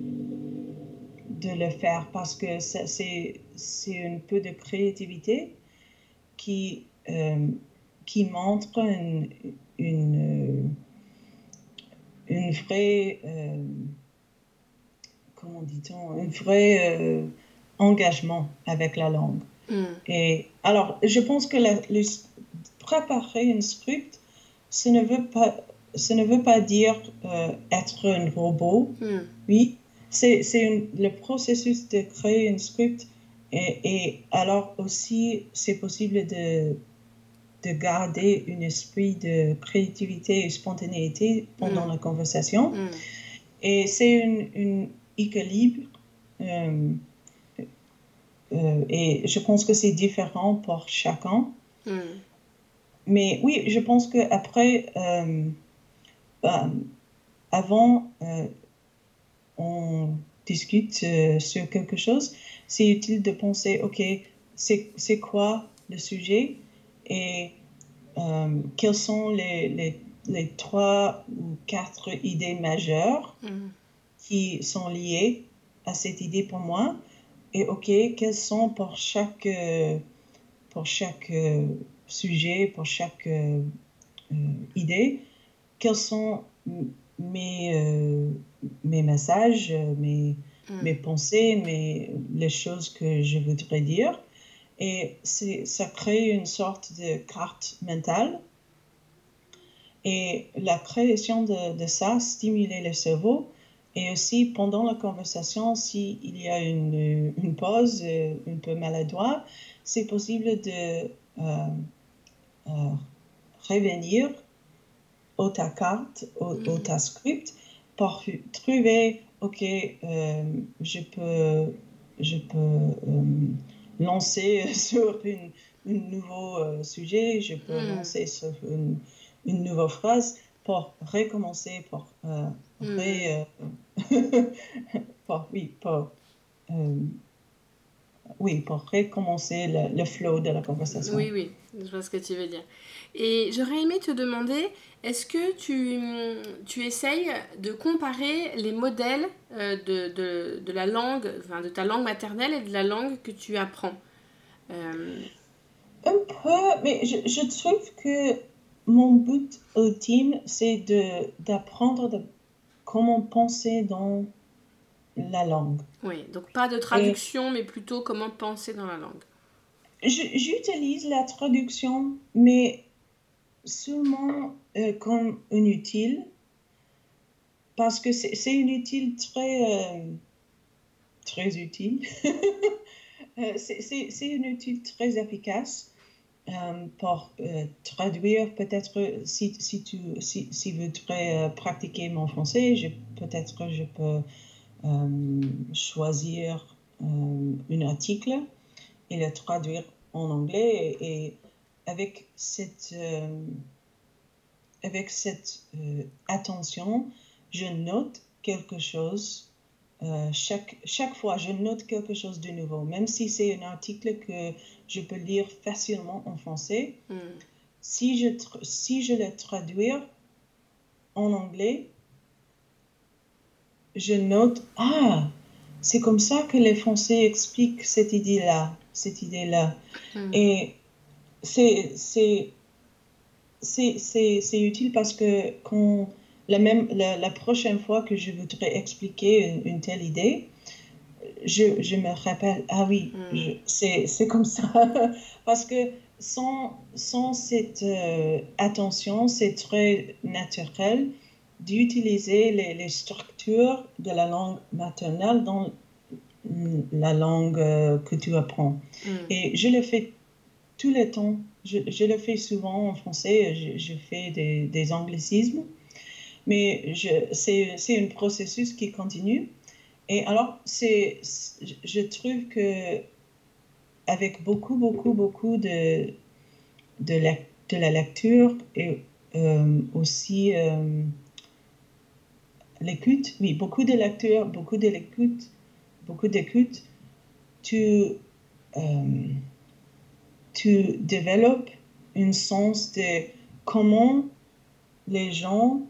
de, le faire parce que c'est un peu de créativité qui, euh, qui montre une, une vraie, euh, comment dit-on, un vrai euh, engagement avec la langue. Mm. Et alors, je pense que la, préparer un script, ce ne veut pas, ce ne veut pas dire être un robot. Mm. Oui, c'est le processus de créer un script et, alors aussi, c'est possible de, de garder un esprit de créativité et spontanéité pendant mm. la conversation. Mm. Et c'est un, équilibre. Euh, euh, et je pense que c'est différent pour chacun. Mm. Mais oui, je pense qu'après, euh, ben, avant, on discute sur quelque chose c'est utile de penser, OK, c'est quoi le sujet? Et euh, quelles sont les, les, les, trois ou quatre idées majeures mm. qui sont liées à cette idée pour moi? Et OK, quelles sont pour chaque, pour chaque euh, sujet, pour chaque euh, idée, quels sont mes, mes messages, mes Mm. mes pensées, mes, les choses que je voudrais dire? Et ça crée une sorte de carte mentale. Et la création de, de ça, stimuler le cerveau, Et aussi, pendant la conversation, s'il y a une, une, pause un peu maladroite, c'est possible de revenir au ta carte, au, mm-hmm. ta script, pour trouver, OK, je peux, je peux lancer sur une, un nouveau euh, sujet, je peux hmm. lancer sur une, une, nouvelle phrase pour recommencer, pour, euh, hmm. euh pour oui, pour, oui, pour recommencer le, le, flow de la conversation. Oui, oui, je vois ce que tu veux dire. Et j'aurais aimé te demander, est-ce que tu, tu essayes de comparer les modèles de, de, de, la langue, enfin de ta langue maternelle et de la langue que tu apprends? Un peu, mais je, je trouve que mon but ultime, c'est d'apprendre comment penser dans la langue. Oui, donc pas de traduction, mais plutôt comment penser dans la langue. J'utilise la traduction, mais seulement euh, comme inutile, parce que c'est inutile très, euh, très utile. Euh, c'est inutile très efficace. Euh, pour euh, traduire, peut-être si, si, tu si, si voudrais euh, pratiquer mon français, peut-être je peux choisir un article et le traduire en anglais et, avec cette, avec cette attention, je note quelque chose euh, chaque, chaque fois, je note quelque chose de nouveau, même si c'est un article que je peux lire facilement en français. Hmm. Si, je, si je le traduis en anglais, je note, ah, c'est comme ça que les Français expliquent cette idée-là, cette idée-là. Hmm. Et c'est, c'est, c'est utile parce que quand la, même, la, prochaine fois que je voudrais expliquer une, telle idée, je, je, me rappelle, ah oui, mm. c'est comme ça. Parce que sans, sans cette euh, attention, c'est très naturel d'utiliser les, les, structures de la langue maternelle dans la langue euh, que tu apprends. Mm. Et je le fais tout le temps. Je, je le fais souvent en français. Je, je fais des, des anglicismes. Mais c'est un processus qui continue. Et alors, je trouve que avec beaucoup, beaucoup, beaucoup de, de, la, de la lecture et euh, aussi euh, l'écoute, oui, beaucoup de lecture, beaucoup de l'écoute, beaucoup d'écoute, tu, euh, tu développes un sens de comment les gens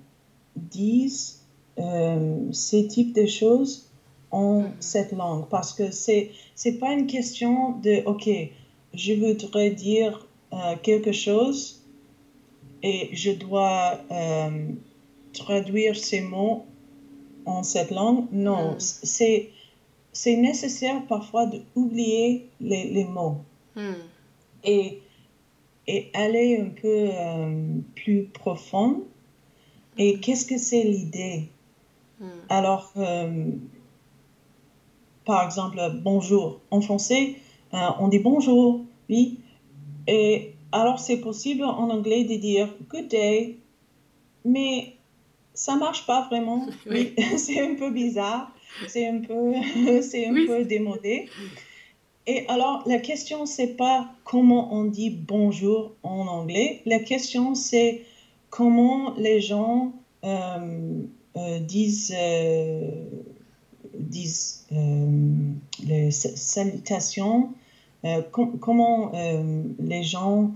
disent euh, ces types de choses en mm. cette langue. Parce que c'est n'est pas une question de, OK, je voudrais dire euh, quelque chose et je dois euh, traduire ces mots en cette langue? Non, mm. c'est c'est nécessaire parfois d'oublier les, les mots mm. et, et aller un peu plus profond et qu'est-ce que c'est l'idée? Hmm. Alors, euh, par exemple, bonjour. En français, euh, on dit bonjour, oui. Et alors, c'est possible en anglais de dire good day, mais ça marche pas vraiment. Oui. c'est un peu bizarre, c'est un peu, c'est un peu démodé. Et alors, la question, c'est pas comment on dit bonjour en anglais. La question, c'est comment les gens euh, euh, disent, euh, disent les salutations, comment les gens,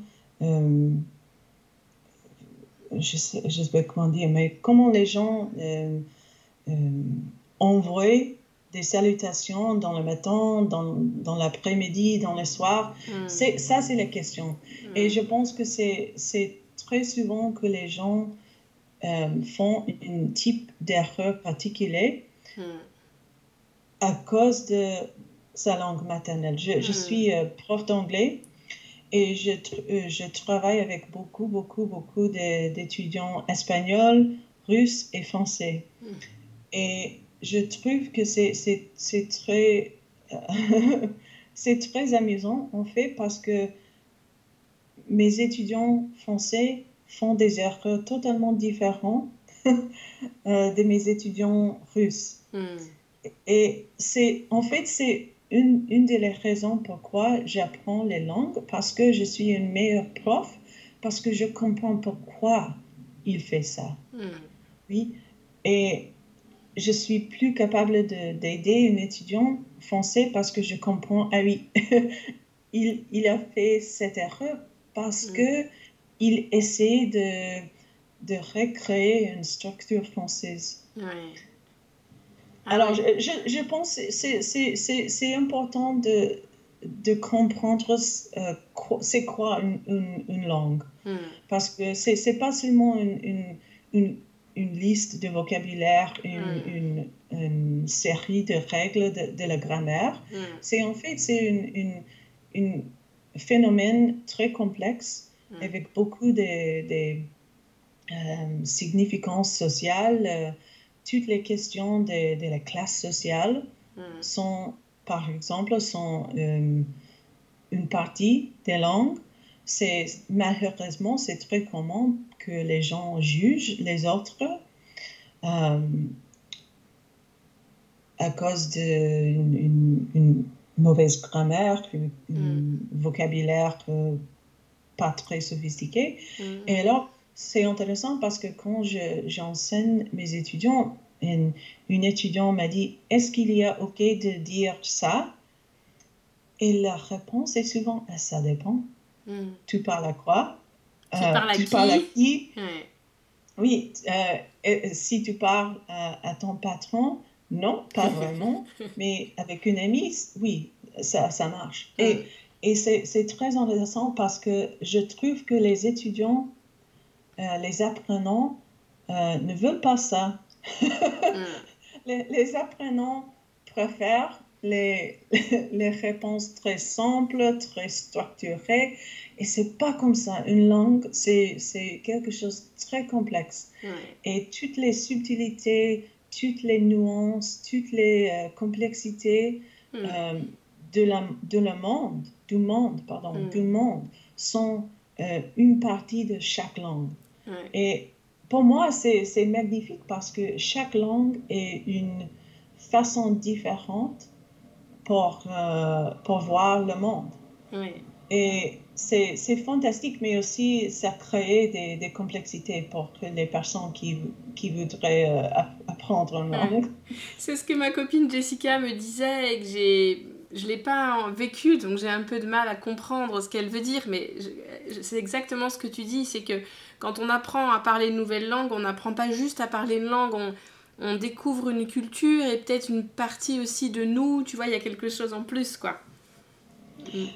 je sais, je sais pas comment dire, mais comment les gens envoient des salutations dans le matin, dans, dans l'après-midi, dans le soir. Hmm. C'est, ça, c'est la question. Et hmm. je pense que c'est, c'est très souvent que les gens euh, font un type d'erreur particulier hmm. à cause de sa langue maternelle. Je, je suis euh, prof d'anglais et je, euh, je, travaille avec beaucoup, beaucoup, beaucoup d'étudiants espagnols, russes et français. Hmm. Et je trouve que c'est très, c'est très amusant en fait parce que mes étudiants français font des erreurs totalement différentes euh, de mes étudiants russes. Hmm. Et c'est en fait c'est une, une des raisons pourquoi j'apprends les langues parce que je suis une meilleure prof parce que je comprends pourquoi il fait ça. Hmm. Oui. Et je suis plus capable d'aider un étudiant français parce que je comprends, ah oui, il, il, a fait cette erreur parce mm. que il essaie de, de recréer une structure française. Oui. Ah Alors, je, je, pense que c'est important de, de comprendre euh, c'est quoi une, une, langue. Mm. Parce que c'est n'est pas seulement une, une, une, liste de vocabulaire, une, mm. série de règles de, de la grammaire. C'est en fait, c'est une, phénomène très complexe avec beaucoup de, euh, significances sociales. Euh, toutes les questions de, de la classe sociale mm. sont, par exemple, sont euh, une partie des langues. C'est malheureusement c'est très commun que les gens jugent les autres à cause d'une mauvaise grammaire, un mm. vocabulaire euh, pas très sophistiqué. Mm. Et alors, c'est intéressant parce que quand j'enseigne mes étudiants, une, une étudiante m'a dit Est-ce qu'il y a OK de dire ça? Et la réponse est souvent ah, Ça dépend. Mm. Tu parles à quoi? Tu euh, parles à qui, parles à qui? Oui, euh, si tu parles à ton patron, non, pas vraiment, mais avec une amie, oui, ça, ça marche. Et, et c'est très intéressant parce que je trouve que les étudiants, euh, les apprenants, euh, ne veulent pas ça. les, les, apprenants préfèrent les, les réponses très simples, très structurées. Et c'est pas comme ça. Une langue, c'est quelque chose de très complexe. Et toutes les subtilités, toutes les nuances, toutes les euh, complexités hmm. de, la, de le monde, du monde, pardon, hmm. du monde, sont euh, une partie de chaque langue. Et pour moi, c'est magnifique parce que chaque langue est une façon différente pour, pour voir le monde. Et c'est fantastique, mais aussi ça crée des, des, complexités pour les personnes qui, qui voudraient euh, apprendre une langue. C'est ce que ma copine Jessica me disait et que j'ai je l'ai pas vécu, donc j'ai un peu de mal à comprendre ce qu'elle veut dire, mais c'est exactement ce que tu dis, c'est que quand on apprend à parler une nouvelle langue, on n'apprend pas juste à parler une langue, on, découvre une culture et peut-être une partie aussi de nous, tu vois, il y a quelque chose en plus, quoi.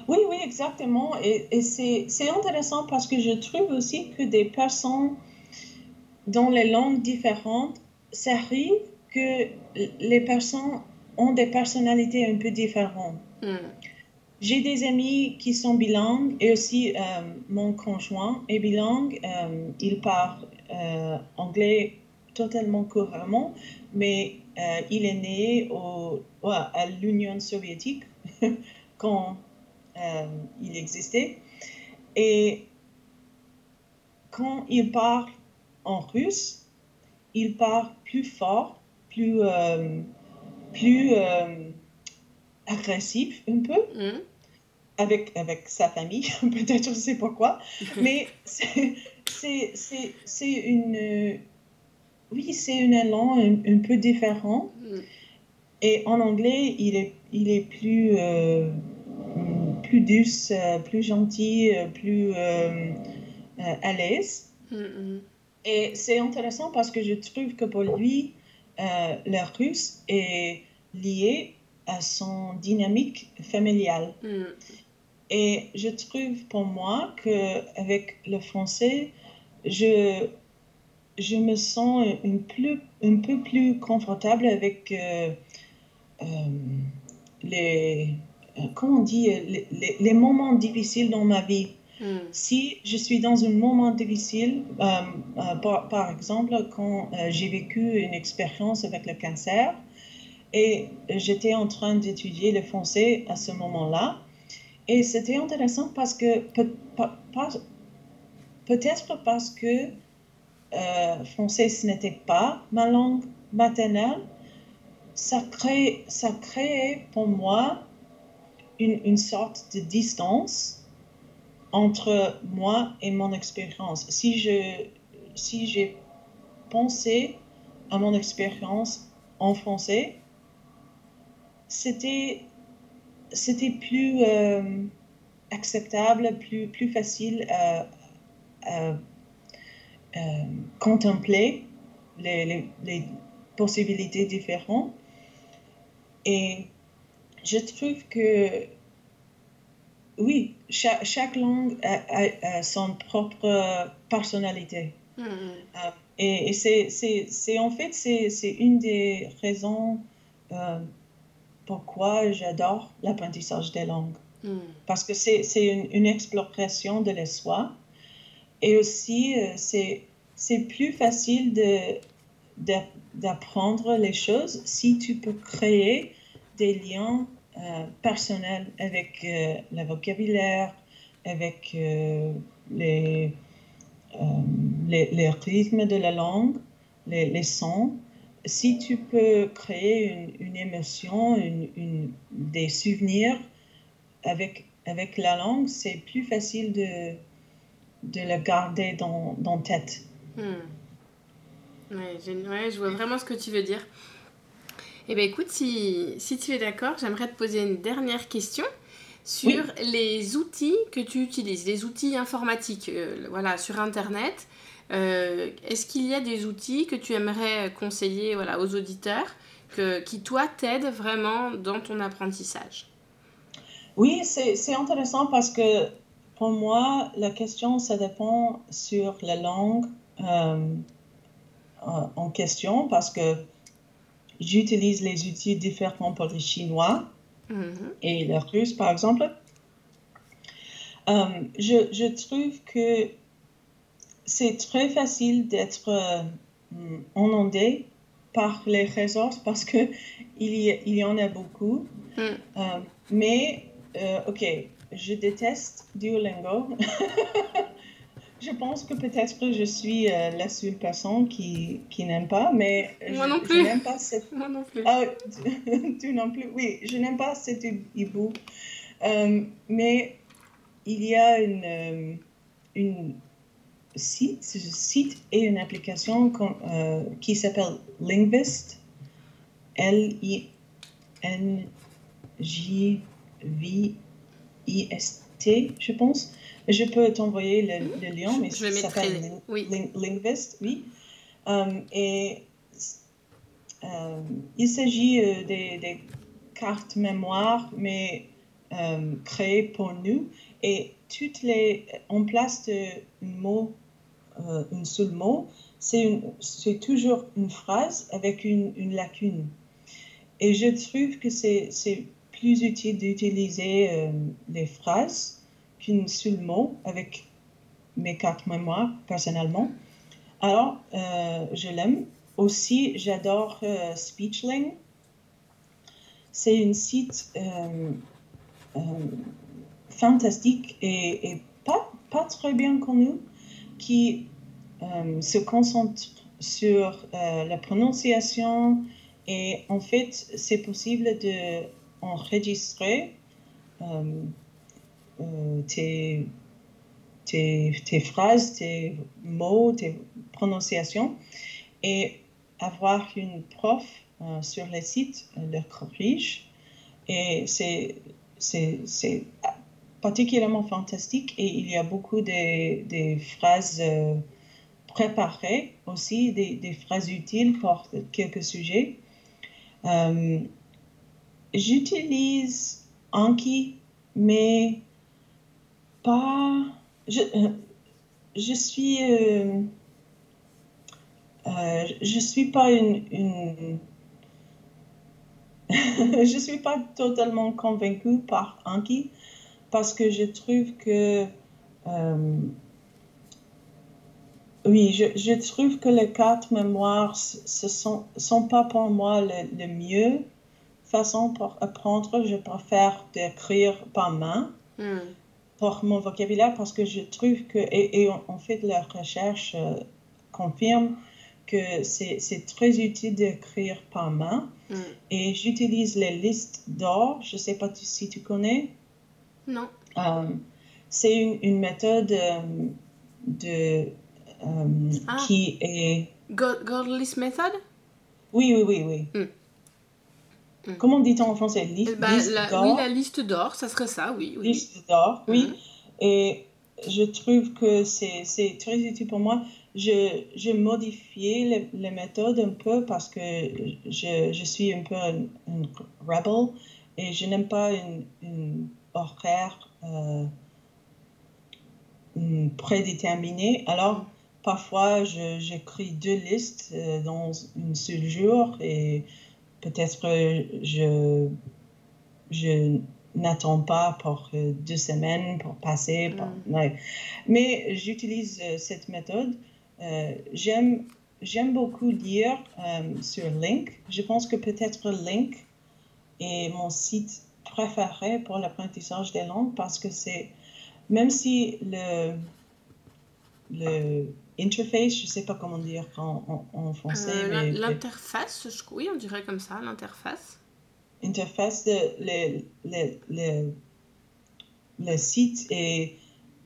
Oui, oui, exactement. Et, et c'est intéressant parce que je trouve aussi que des personnes dans les langues différentes, ça arrive que les personnes ont des personnalités un peu différentes. Hmm. J'ai des amis qui sont bilingues et aussi euh, mon conjoint est bilingue. Euh, il parle euh, anglais totalement couramment, mais il est né au, à l'Union soviétique quand il existait. Et quand il parle en russe, il parle plus fort, plus, plus euh, agressif un peu. Mm. Avec, avec sa famille, peut-être je ne sais pourquoi, mais c'est une, oui, c'est une langue un, peu différent. Mm. Et en anglais, il est, il est plus, plus douce, euh, plus gentille, euh, plus euh, à l'aise. Mm-hmm. Et c'est intéressant parce que je trouve que pour lui, le russe est lié à son dynamique familiale. Mm. Et je trouve pour moi qu'avec le français, je, je me sens un, plus, un peu plus confortable avec les, euh, comment on dit, les, les, moments difficiles dans ma vie. Hmm. Si je suis dans un moment difficile, euh, euh, par, exemple, quand euh, j'ai vécu une expérience avec le cancer et j'étais en train d'étudier le français à ce moment-là, et c'était intéressant parce que peut-être parce que français ce n'était pas ma langue maternelle, ça crée créait pour moi une sorte de distance entre moi et mon expérience. Si je si j'ai pensé à mon expérience en français, c'était c'était plus euh, acceptable, plus plus facile à, contempler les, les, les, possibilités différentes. Et je trouve que oui, chaque, langue a, son propre personnalité. Hmm. Euh, et, c'est en fait, c'est une des raisons euh, pourquoi j'adore l'apprentissage des langues. Hmm. Parce que c'est une, une, exploration de l'histoire. Et aussi, euh, c'est plus facile d'apprendre les choses si tu peux créer des liens personnel avec euh, le vocabulaire, avec euh, les, les, rythmes de la langue, les, sons. Si tu peux créer une, émotion, une, des souvenirs avec, avec la langue, c'est plus facile de, de la garder dans, dans tête. Hmm. Ouais, je vois vraiment ce que tu veux dire. Eh bien écoute, si, si tu es d'accord, j'aimerais te poser une dernière question sur les outils que tu utilises, les outils informatiques, euh, voilà, sur Internet. Euh, est-ce qu'il y a des outils que tu aimerais conseiller voilà, aux auditeurs que, qui, toi, t'aident vraiment dans ton apprentissage? Oui, c'est intéressant parce que pour moi, la question, ça dépend sur la langue euh, en question parce que j'utilise les outils différents pour les Chinois mm-hmm. et les Russes, par exemple. Euh, je, je, trouve que c'est très facile d'être euh, inondé par les réseaux parce que il y, il y en a beaucoup. Mm. Euh, mais, ok, je déteste Duolingo. Je pense que peut-être je suis euh, la seule personne qui, qui n'aime pas, mais Moi non plus. je n'aime pas cette... Moi non plus. Ah, tu, non plus. Oui, je n'aime pas cet e-book. Euh, mais il y a une, euh, une site, site et une application qui s'appelle Linguist. L-I-N-J-V-I-S-T, je pense. Je peux t'envoyer le, le, lien, mais ça s'appelle oui. Linguist, oui. Um, et um, il s'agit euh, des, cartes mémoire, mais um, créées pour nous. Et toutes les, en place de mot, euh, un seul mot, c'est toujours une phrase avec une, une lacune. Et je trouve que c'est plus utile d'utiliser euh, les phrases qu'une seule mot avec mes quatre mémoires personnellement. Alors, euh, je l'aime. Aussi, j'adore euh, Speechling. C'est un site euh, fantastique et, pas, pas, très bien connu qui se concentre sur la prononciation et en fait, c'est possible de euh, tes, tes, phrases, tes mots, tes prononciations et avoir une prof euh, sur le site euh, le corrige. Et c'est particulièrement fantastique et il y a beaucoup de, de phrases préparées aussi, des, des, phrases utiles pour quelques sujets. J'utilise Anki, mais pas. Je, euh, je suis. Euh, euh, je suis pas une. une je suis pas totalement convaincue par Anki parce que je trouve que oui, je, trouve que les cartes mémoires, ce sont, sont pas pour moi le, mieux façon pour apprendre. Je préfère d'écrire par main hmm. Pour mon vocabulaire parce que je trouve que, et, et en fait, la recherche euh, confirme que c'est très utile d'écrire par main. Hmm. Et j'utilise les listes d'or. Je ne sais pas si tu connais. Non. Euh, c'est une, une, méthode euh, de ah. qui est... Godless Method? Oui, oui, oui, oui. Hmm. Hmm. Comment dit-on en français? Liste, bah, la, Oui, la liste d'or, ça serait ça, oui. oui. Liste d'or, oui. Hmm. Et je trouve que c'est très utile pour moi. Je, je modifié les, méthodes un peu parce que je, je suis un peu un, rebel et je n'aime pas une, une horaire euh, prédéterminée. Alors, Parfois, j'écris deux listes euh, dans un seul jour et peut-être je, je n'attends pas pour euh, deux semaines pour passer. Mm. Mais j'utilise euh, cette méthode. J'aime J'aime beaucoup lire sur Link. Je pense que peut-être Link est mon site préféré pour l'apprentissage des langues parce que c'est, même si le, le interface, je ne sais pas comment dire en, en, français. Euh, l'interface, oui, on dirait comme ça, l'interface. Interface, le, le, le, le, site est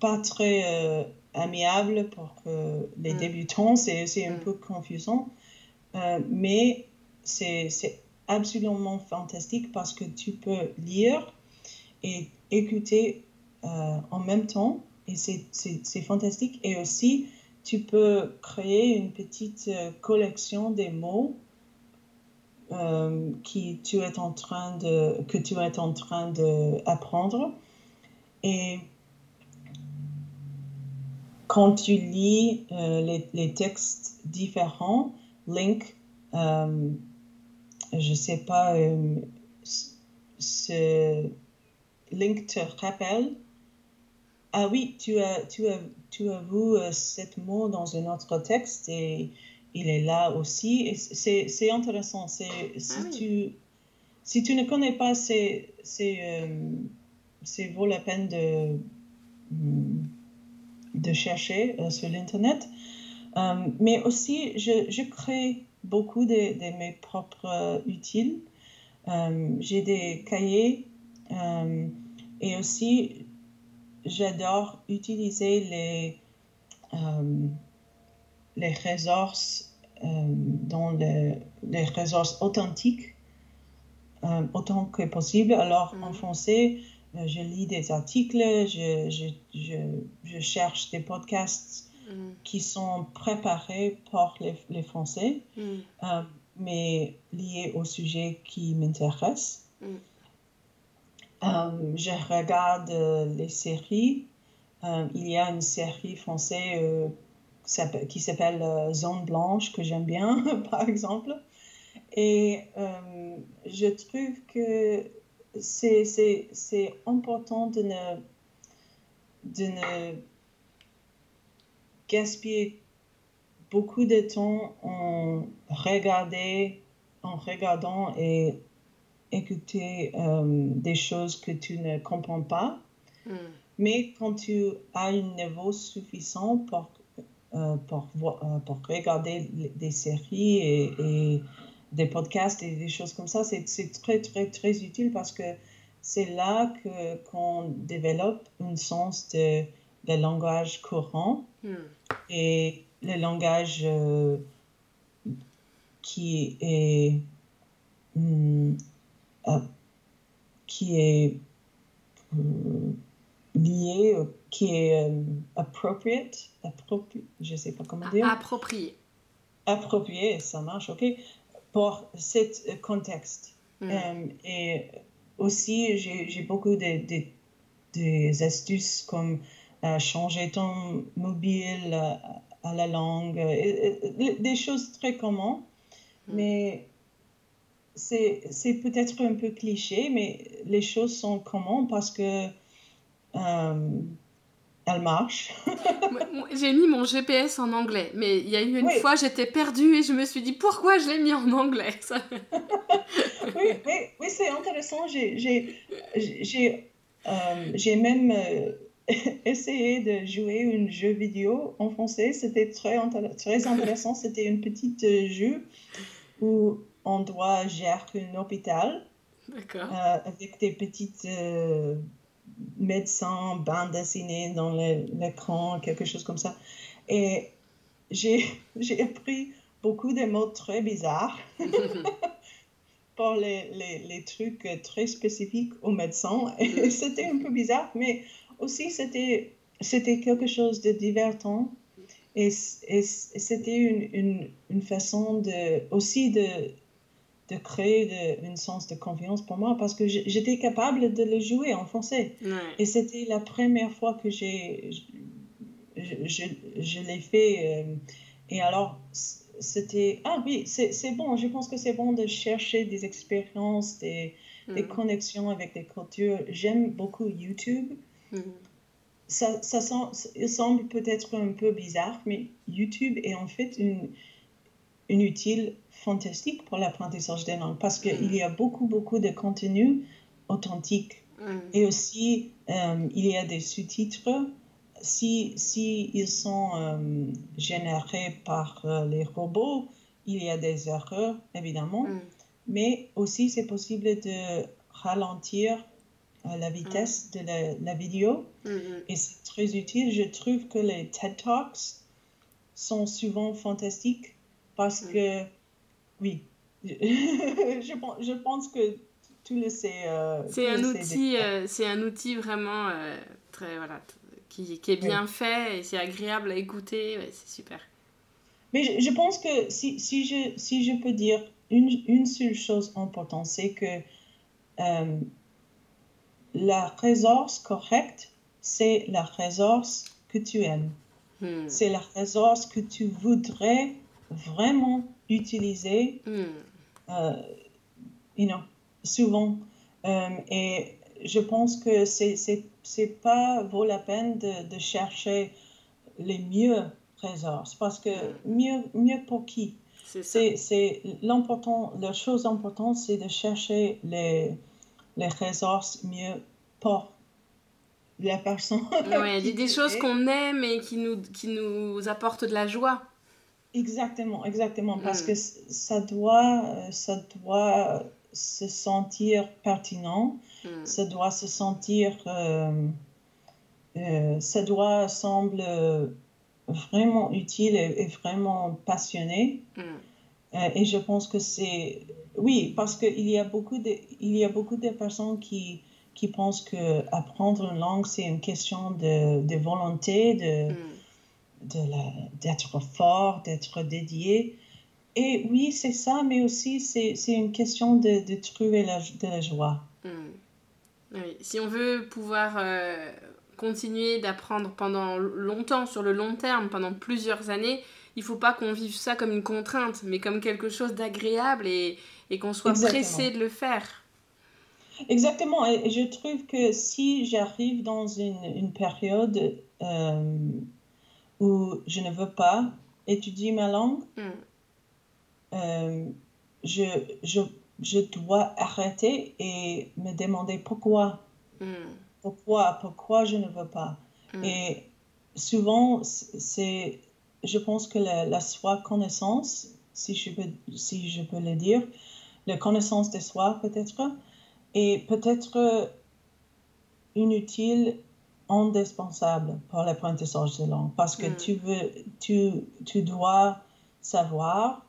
pas très euh, amiable pour les mm. débutants, c'est un mm. peu confusant, euh, mais c'est absolument fantastique parce que tu peux lire et écouter en même temps et c'est fantastique et aussi tu peux créer une petite euh, collection des mots euh, qui tu es en train de, que tu es en train d'apprendre. Et quand tu lis euh, les, les, textes différents, Link, je ne sais pas, ce Link te rappelle ah oui, tu as, tu as, tu as vu euh, ce mot dans un autre texte et il est là aussi. C'est intéressant. Si, ah tu, si tu ne connais pas, c'est euh, vaut la peine de, mm, de chercher euh, sur l'Internet. mais aussi, je, je, crée beaucoup de, de mes propres utiles. J'ai des cahiers et aussi j'adore utiliser les, euh, les ressources, euh, dans les, les ressources authentiques euh, autant que possible. Alors en mm. français, je lis des articles, je, je, je, je cherche des podcasts mm. qui sont préparés par les, les Français, mm. mais liés au sujet qui m'intéresse. Euh, je regarde euh, les séries. Euh, il y a une série française qui s'appelle Zone Blanche que j'aime bien, par exemple. Et je trouve que c'est important de ne, de ne gaspiller beaucoup de temps en, regarder, en regardant et écouter euh, des choses que tu ne comprends pas. Hmm. Mais quand tu as un niveau suffisant pour, euh, pour, euh, pour, regarder des séries et, des podcasts et des choses comme ça, c'est très, très, très utile parce que c'est là qu'on développe un sens de, de langage courant hmm. et le langage qui est hmm, euh, qui est euh, lié, euh, qui est appropriate, appropriate, je sais pas comment dire. Approprié. Approprié, ça marche, ok, pour cet contexte. Mm. et aussi, j'ai beaucoup de, de, des astuces comme changer ton mobile à, la langue, des choses très communes, mm. mais c'est peut-être un peu cliché, mais les choses sont communes parce que euh, elle marche. J'ai mis mon GPS en anglais, mais il y a eu une fois, j'étais perdue et je me suis dit pourquoi je l'ai mis en anglais? oui, oui, c'est intéressant. J'ai euh, même euh, essayé de jouer un jeu vidéo en français. C'était très, très intéressant. C'était une petite euh, jeu où on doit gérer un hôpital avec des petites médecin, bande dessinée dans l'écran, quelque chose comme ça. Et j'ai appris beaucoup de mots très bizarres pour les, les, les, trucs très spécifiques aux médecins. Et c'était un peu bizarre, mais aussi c'était quelque chose de divertant. Et, et c'était une, une, une, façon de, aussi de, de créer de, une sens de confiance pour moi parce que j'étais capable de le jouer en français. Et c'était la première fois que j'ai, je, je, l'ai fait. Euh, et alors, c'était, ah oui, c'est bon, je pense que c'est bon de chercher des expériences, des, des mm. connexions avec des cultures. J'aime beaucoup YouTube. Mm. Ça, ça, ça semble peut-être un peu bizarre, mais YouTube est en fait une, une utile fantastique pour l'apprentissage des langues parce qu'il mm. y a beaucoup, beaucoup de contenu authentique. Mm. Et aussi, euh, il y a des sous-titres. Si, si ils sont euh, générés par euh, les robots, il y a des erreurs, évidemment. Mm. Mais aussi, c'est possible de ralentir la vitesse de la, la vidéo. Et c'est très utile. Je trouve que les TED Talks sont souvent fantastiques parce que oui. je, pense que tu le sais. Euh, c'est un, outil, euh, c'est un outil vraiment euh, très, voilà, qui, qui est bien fait et c'est agréable à écouter. c'est super. Mais je, pense que si, si, je, si je peux dire une, une seule chose importante, c'est que la ressource correcte, c'est la ressource que tu aimes. Hmm. C'est la ressource que tu voudrais vraiment utiliser, mm. euh, you know, souvent. Euh, et je pense que c'est, pas vaut la peine de, de chercher les mieux trésors. Parce que hmm. mieux, mieux pour qui? C'est, c'est l'important, la chose importante, c'est de chercher les, les ressources mieux pour la personne. Ouais, des, des choses qu'on aime et qui nous, qui nous apportent de la joie. Exactement, exactement, parce mm. que ça doit, euh, ça doit se sentir pertinent, mm. ça doit se sentir, euh, euh, ça doit sembler vraiment utile et, vraiment passionné. Mm. et je pense que c'est, oui, parce qu'il y a beaucoup de, il y a beaucoup de personnes qui, qui pensent que apprendre une langue c'est une question de, de volonté, de d'être fort, d'être dédié. Et oui, c'est ça, mais aussi c'est une question de, de trouver la, de la joie. Hmm. Si on veut pouvoir euh, continuer d'apprendre pendant longtemps, sur le long terme, pendant plusieurs années, il faut pas qu'on vive ça comme une contrainte, mais comme quelque chose d'agréable et, et qu'on soit pressé de le faire. Exactement, et je trouve que si j'arrive dans une, une période euh, où je ne veux pas étudier ma langue, mm. euh, je, je, je, dois arrêter et me demander pourquoi. Mm. Pourquoi, pourquoi je ne veux pas. Mm. Et souvent, c'est, je pense que la, la soi connaissance, si je, peux, si je peux le dire, la connaissance de soi peut-être, est peut-être inutile indispensable pour l'apprentissage de langue parce que mm. tu, veux, tu, tu dois savoir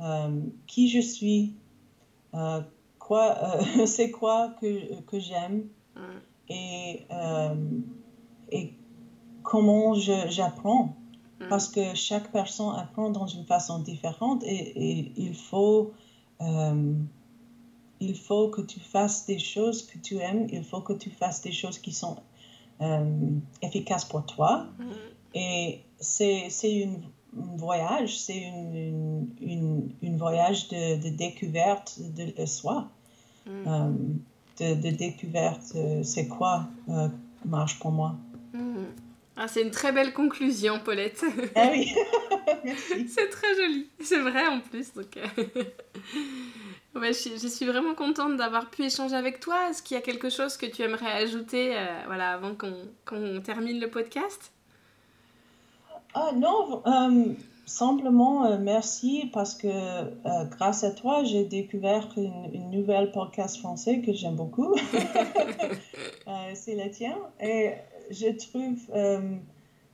euh, qui je suis, euh, quoi, euh, c'est quoi que, que j'aime mm. et, et comment j'apprends. Mm. Parce que chaque personne apprend dans une façon différente et, et il faut il faut que tu fasses des choses que tu aimes, il faut que tu fasses des choses qui sont efficace pour toi. Mm-hmm. Et c'est un voyage, c'est une, une, une, voyage de, de, découverte de, soi, mm. euh, de, de, découverte, euh, c'est quoi marche pour moi. Mm. Ah, c'est une très belle conclusion, Paulette. Ah oui, merci. C'est très joli, c'est vrai en plus. Donc, euh, ouais, je, je, suis vraiment contente d'avoir pu échanger avec toi. Est-ce qu'il y a quelque chose que tu aimerais ajouter euh, voilà, avant qu'on qu termine le podcast? Ah non, euh, simplement euh, merci parce que grâce à toi, j'ai découvert une, une, nouvelle podcast français que j'aime beaucoup. c'est le tien. Et je trouve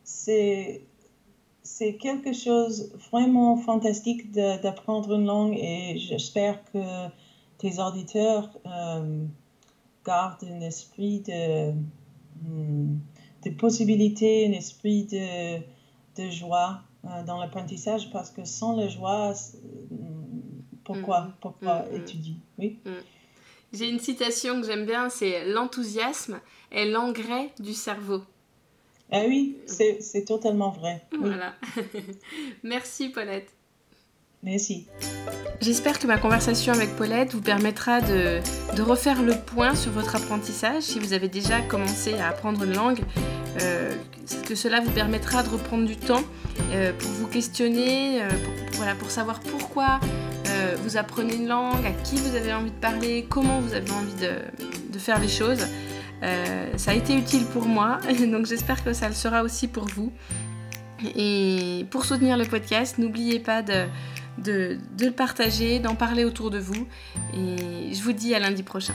c'est c'est quelque chose vraiment fantastique d'apprendre une langue et j'espère que tes auditeurs euh, gardent un esprit de, hmm, de possibilité, un esprit de, de joie euh, dans l'apprentissage parce que sans la joie, pourquoi, mmh, pourquoi mmh, étudier? Oui. Mmh. J'ai une citation que j'aime bien, c'est l'enthousiasme est l'engrais du cerveau. Ah oui, c'est totalement vrai. Voilà. Merci Paulette. Merci. J'espère que ma conversation avec Paulette vous permettra de, de, refaire le point sur votre apprentissage si vous avez déjà commencé à apprendre une langue, euh, que cela vous permettra de reprendre du temps euh, pour vous questionner, euh, pour, voilà, pour savoir pourquoi euh, vous apprenez une langue, à qui vous avez envie de parler, comment vous avez envie de, de faire les choses. Euh, ça a été utile pour moi, donc j'espère que ça le sera aussi pour vous. Et pour soutenir le podcast, n'oubliez pas de, le partager, d'en parler autour de vous. Et je vous dis à lundi prochain.